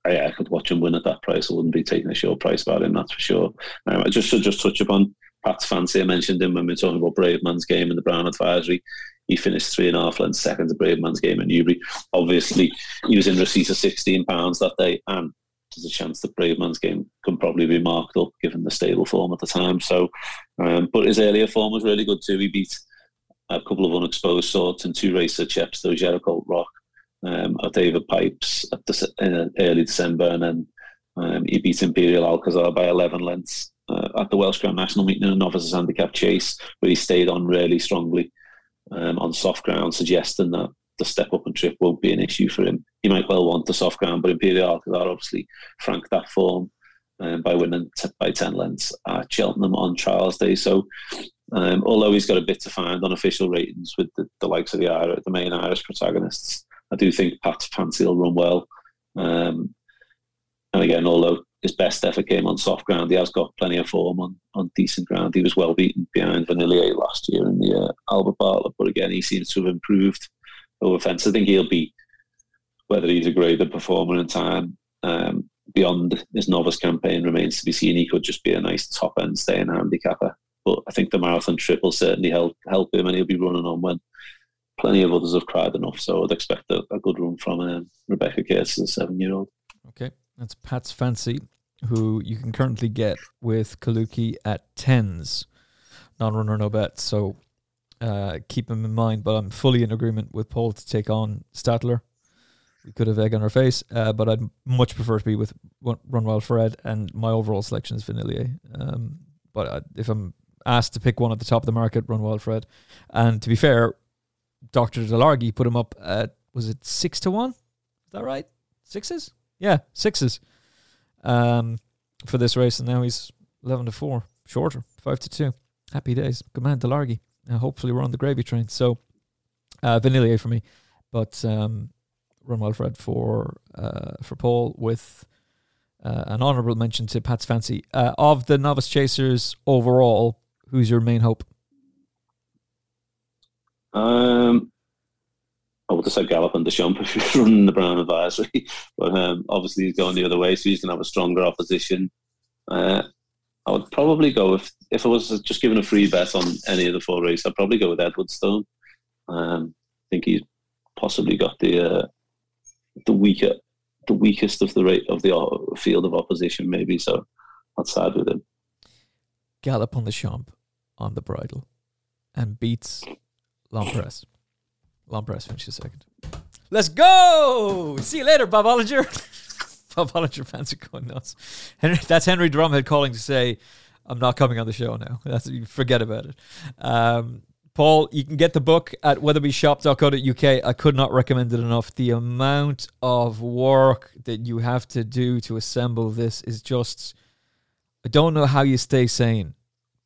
I, I, could watch him win at that price. I wouldn't be taking a short price about him, that's for sure. Um, I just should just touch upon Pat's fancy. I mentioned him when we were talking about Bravemansgame and the Brown Advisory. He finished three and a half lengths second to Bravemansgame in Newbury. Obviously, he was in receipt of sixteen pounds that day, and there's a chance that Bravemansgame can probably be marked up given the stable form at the time. So, um, but his earlier form was really good too. He beat a couple of unexposed sorts and two races at Chepstow, Jericho Rock, um, at David Pipes at the, in early December, and then um, he beat Imperial Alcazar by 11 lengths uh, at the Welsh Grand National meeting in an officers handicap chase, where he stayed on really strongly um, on soft ground, suggesting that the step up and trip won't be an issue for him. He might well want the soft ground, but Imperial Alcazar obviously franked that form um, by winning t- by 10 lengths at Cheltenham on trials day. So, um, although he's got a bit to find on official ratings with the, the likes of the, the main Irish protagonists, I do think Pat Fancy will run well. Um, and again, although his best effort came on soft ground, he has got plenty of form on, on decent ground. He was well beaten behind Vanillier last year in the uh, Albert Bartlett, but again, he seems to have improved over fence. I think he'll be, whether he's a graded performer in time um, beyond his novice campaign remains to be seen. He could just be a nice top end staying handicapper. But I think the marathon trip will certainly help help him, and he'll be running on when plenty of others have cried enough. So I'd expect a, a good run from um, Rebecca Cates, a seven year old. Okay, that's Pat's Fancy, who you can currently get with Kalooki at tens, non runner, no bet. So uh, keep him in mind. But I'm fully in agreement with Paul to take on Statler. we could have egg on our face, uh, but I'd much prefer to be with Run Wild Fred, and my overall selection is Vanillier. Um, but uh, if I'm asked to pick one at the top of the market, Run Wild Fred. And to be fair, Dr. Delargy put him up at, was it six to one? Is that right? Sixes? Yeah, sixes um, for this race. And now he's 11 to four, shorter, five to two. Happy days. Good man, Delargy. Uh, hopefully we're on the gravy train. So, uh, Vanillier for me. But um, Run Wild Fred for, uh, for Paul with uh, an honourable mention to Pat's Fancy. Uh, of the novice chasers overall, who's your main hope? Um, I would have said Galopin Des Champs if he's running the Brown Advisory, but um, obviously he's going the other way, so he's going to have a stronger opposition. Uh, I would probably go if if I was just given a free bet on any of the four races, I'd probably go with Edwardstone. Um, I think he's possibly got the uh, the weaker the weakest of the rate of the uh, field of opposition, maybe. So I'd side with him. Galopin Des Champs on the bridle and beats L'Homme Presse. Lompress finishes second. Let's go! See you later, Bob Olinger. Bob Olinger fans are going nuts. Henry, that's Henry de Bromhead calling to say, I'm not coming on the show now. That's Forget about it. Um, Paul, you can get the book at weatherbyshop.co.uk. I could not recommend it enough. The amount of work that you have to do to assemble this is just. I don't know how you stay sane,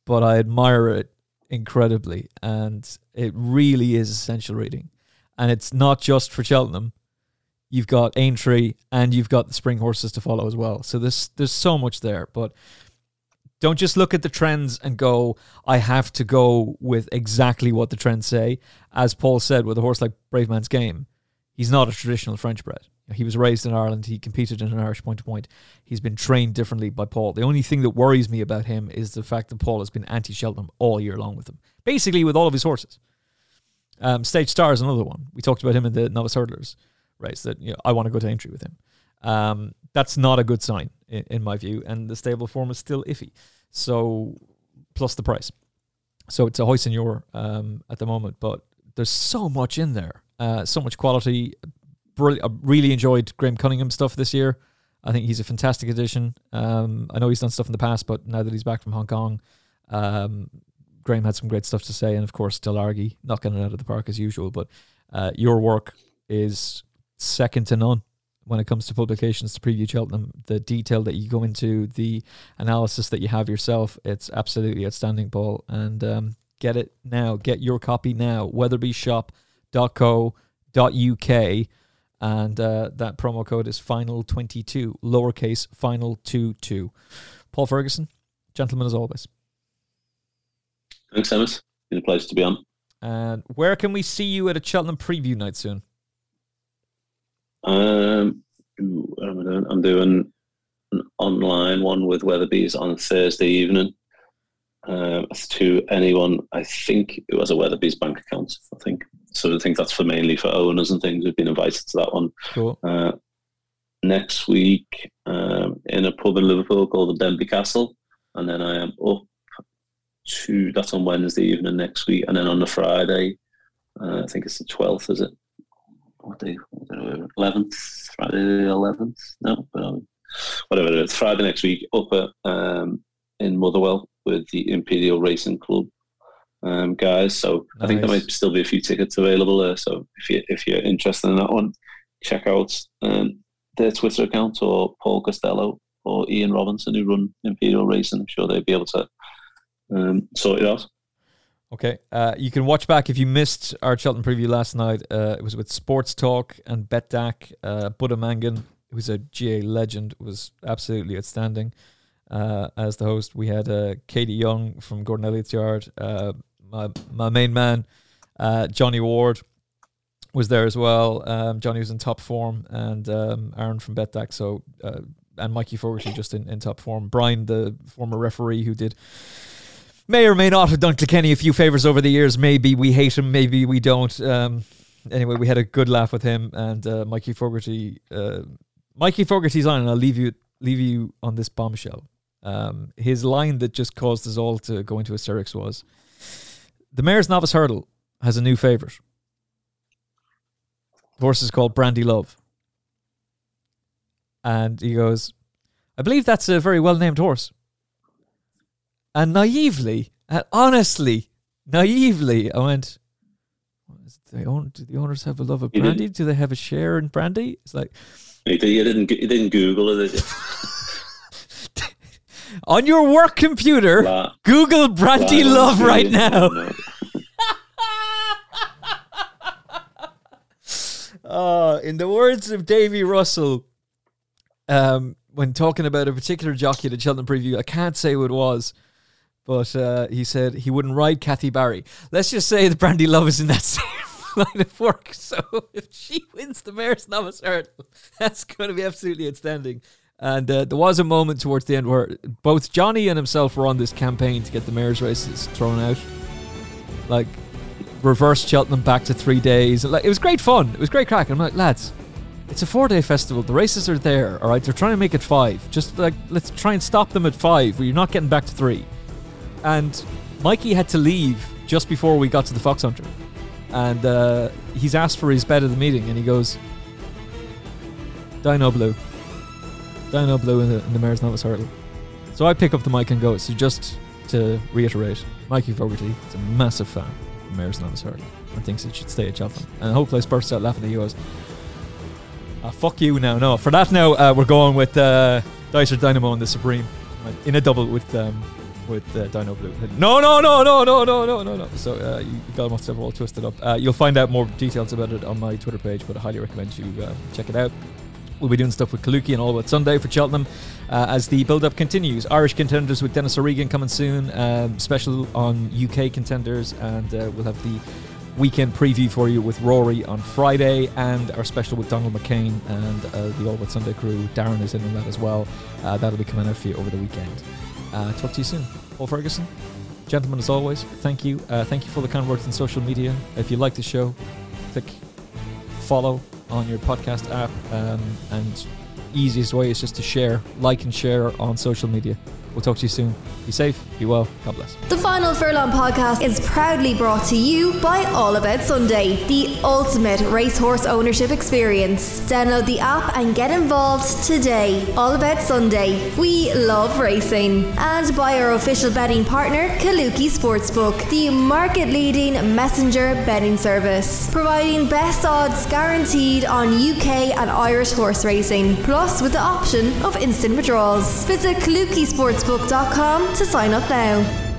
but I admire it incredibly. And it really is essential reading. And it's not just for Cheltenham. You've got Aintree and you've got the spring horses to follow as well. So there's there's so much there. But don't just look at the trends and go, I have to go with exactly what the trends say. As Paul said, with a horse like Bravemansgame, he's not a traditional French bred. He was raised in Ireland. He competed in an Irish point to point. He's been trained differently by Paul. The only thing that worries me about him is the fact that Paul has been anti Cheltenham all year long with him, basically with all of his horses. Um, Stage Star is another one. We talked about him in the novice hurdlers race. That you know, I want to go to Aintree with him. Um, that's not a good sign in, in, my view, and the stable form is still iffy. So, plus the price. So it's Ahoy Senor um, at the moment, but there's so much in there, uh, so much quality. I really enjoyed Graham Cunningham stuff this year. I think he's a fantastic addition. Um, I know he's done stuff in the past, but now that he's back from Hong Kong, um, Graham had some great stuff to say, and of course, Delargy knocking it out of the park as usual. But uh, your work is second to none when it comes to publications to preview Cheltenham. The detail that you go into, the analysis that you have yourself, it's absolutely outstanding, Paul. And um, get it now. Get your copy now. Weatherbyshop.co.uk. And uh, that promo code is final22, lowercase final22. Paul Ferguson, gentlemen as always. Thanks, Emmet. Been a pleasure to be on. And where can we see you at a Cheltenham preview night soon? Um, I'm doing an online one with Weatherbys on Thursday evening. Uh, to anyone, I think it was a Weatherbys bank account. I think so. I think that's for mainly for owners and things. We've been invited to that one. Cool. Uh, next week, um, in a pub in Liverpool called the Denby Castle, and then I am up to that's on Wednesday evening next week, and then on the Friday, uh, I think it's the twelfth, is it? what day? Eleventh, Friday the eleventh. No, um, whatever it is. Friday next week up at, um, in Motherwell with the Imperial Racing Club um, guys. So nice. I think there might still be a few tickets available there. So if you if you're interested in that one, check out um, their Twitter account or Paul Costello or Ian Robinson who run Imperial Racing. I'm sure they'd be able to um, sort it out. Okay. Uh, you can watch back if you missed our Cheltenham preview last night. Uh, it was with Sports Talk and Betdaq. Uh, Buddha Mangan, who's a GA legend, was absolutely outstanding uh, as the host. We had uh, Katie Young from Gordon Elliott's Yard. Uh, my, my main man, uh, Johnny Ward, was there as well. Um, Johnny was in top form, and um, Aaron from Betdaq. So, and Mikey Fogarty just in, in top form. Brian, the former referee who did may or may not have done Kilkenny a few favours over the years. Maybe we hate him, maybe we don't. Um, anyway, we had a good laugh with him and uh, Mikey Fogarty. Uh, Mikey Fogarty's on, and I'll leave you leave you on this bombshell. Um, his line that just caused us all to go into hysterics was, "The Mares' Novice Hurdle has a new favourite. The horse is called Brandy Love. And he goes, I believe that's a very well named horse. And naively, and honestly, naively, I went, do, they own, do the owners have a love of brandy? Do they have a share in brandy? It's like, You did- you didn't you didn't Google it, did? on your work computer, La- Google brandy la- love right now. No. Uh, in the words of Davy Russell, um, when talking about a particular jockey at the Cheltenham preview, I can't say who it was, but uh, he said he wouldn't ride Kathy Barry. Let's just say that Brandy Love is in that same line of work. So if she wins the Mares' Novice Hurdle, that's going to be absolutely outstanding. And uh, there was a moment towards the end where both Johnny and himself were on this campaign to get the Mares' races thrown out. Like, reversed Cheltenham back to three days. Like, it was great fun. It was great crack. I'm like, lads, it's a four day festival. The races are there, all right? They're trying to make it five. Just like, let's try and stop them at five where you're not getting back to three. And Mikey had to leave just before we got to the Fox Hunter. And uh, he's asked for his bed at the meeting, and he goes, Dinoblue. Dinoblue in the, the Mares' Novice Hurdle. So I pick up the mic and go, so just to reiterate, Mikey Fogarty is a massive fan of the Mares' Novice Hurdle and thinks it should stay at Cheltenham. And the whole place bursts out laughing. At he goes, ah, fuck you now. No, for that now, uh, we're going with uh, Dysart Dynamo and the Supreme in a double with um, with uh, Dinoblue. No, no, no, no, no, no, no, no, no. So uh, you you got myself all twisted up. Uh, you'll find out more details about it on my Twitter page, but I highly recommend you uh, check it out. We'll be doing stuff with Kalooki and All About Sunday for Cheltenham uh, as the build up continues. Irish contenders with Denis O'Regan coming soon, um, special on UK contenders, and uh, we'll have the weekend preview for you with Rory on Friday, and our special with Donald McCain and uh, the All About Sunday crew. Darren is in on that as well. Uh, that'll be coming out for you over the weekend. Uh, talk to you soon. Paul Ferguson, gentlemen, as always, thank you. Uh, thank you for the kind words on social media. If you like the show, click follow on your podcast app, um, and easiest way is just to share, like, and share on social media. We'll talk to you soon. Be safe, be well, God bless. The Final Furlong podcast is proudly brought to you by All About Sunday, the ultimate racehorse ownership experience. Download the app and get involved today. All About Sunday. We love racing. And by our official betting partner, Kalooki Sportsbook, the market leading messenger betting service, providing best odds guaranteed on UK and Irish horse racing, plus with the option of instant withdrawals. Visit kalookisportsbook.com to sign up now.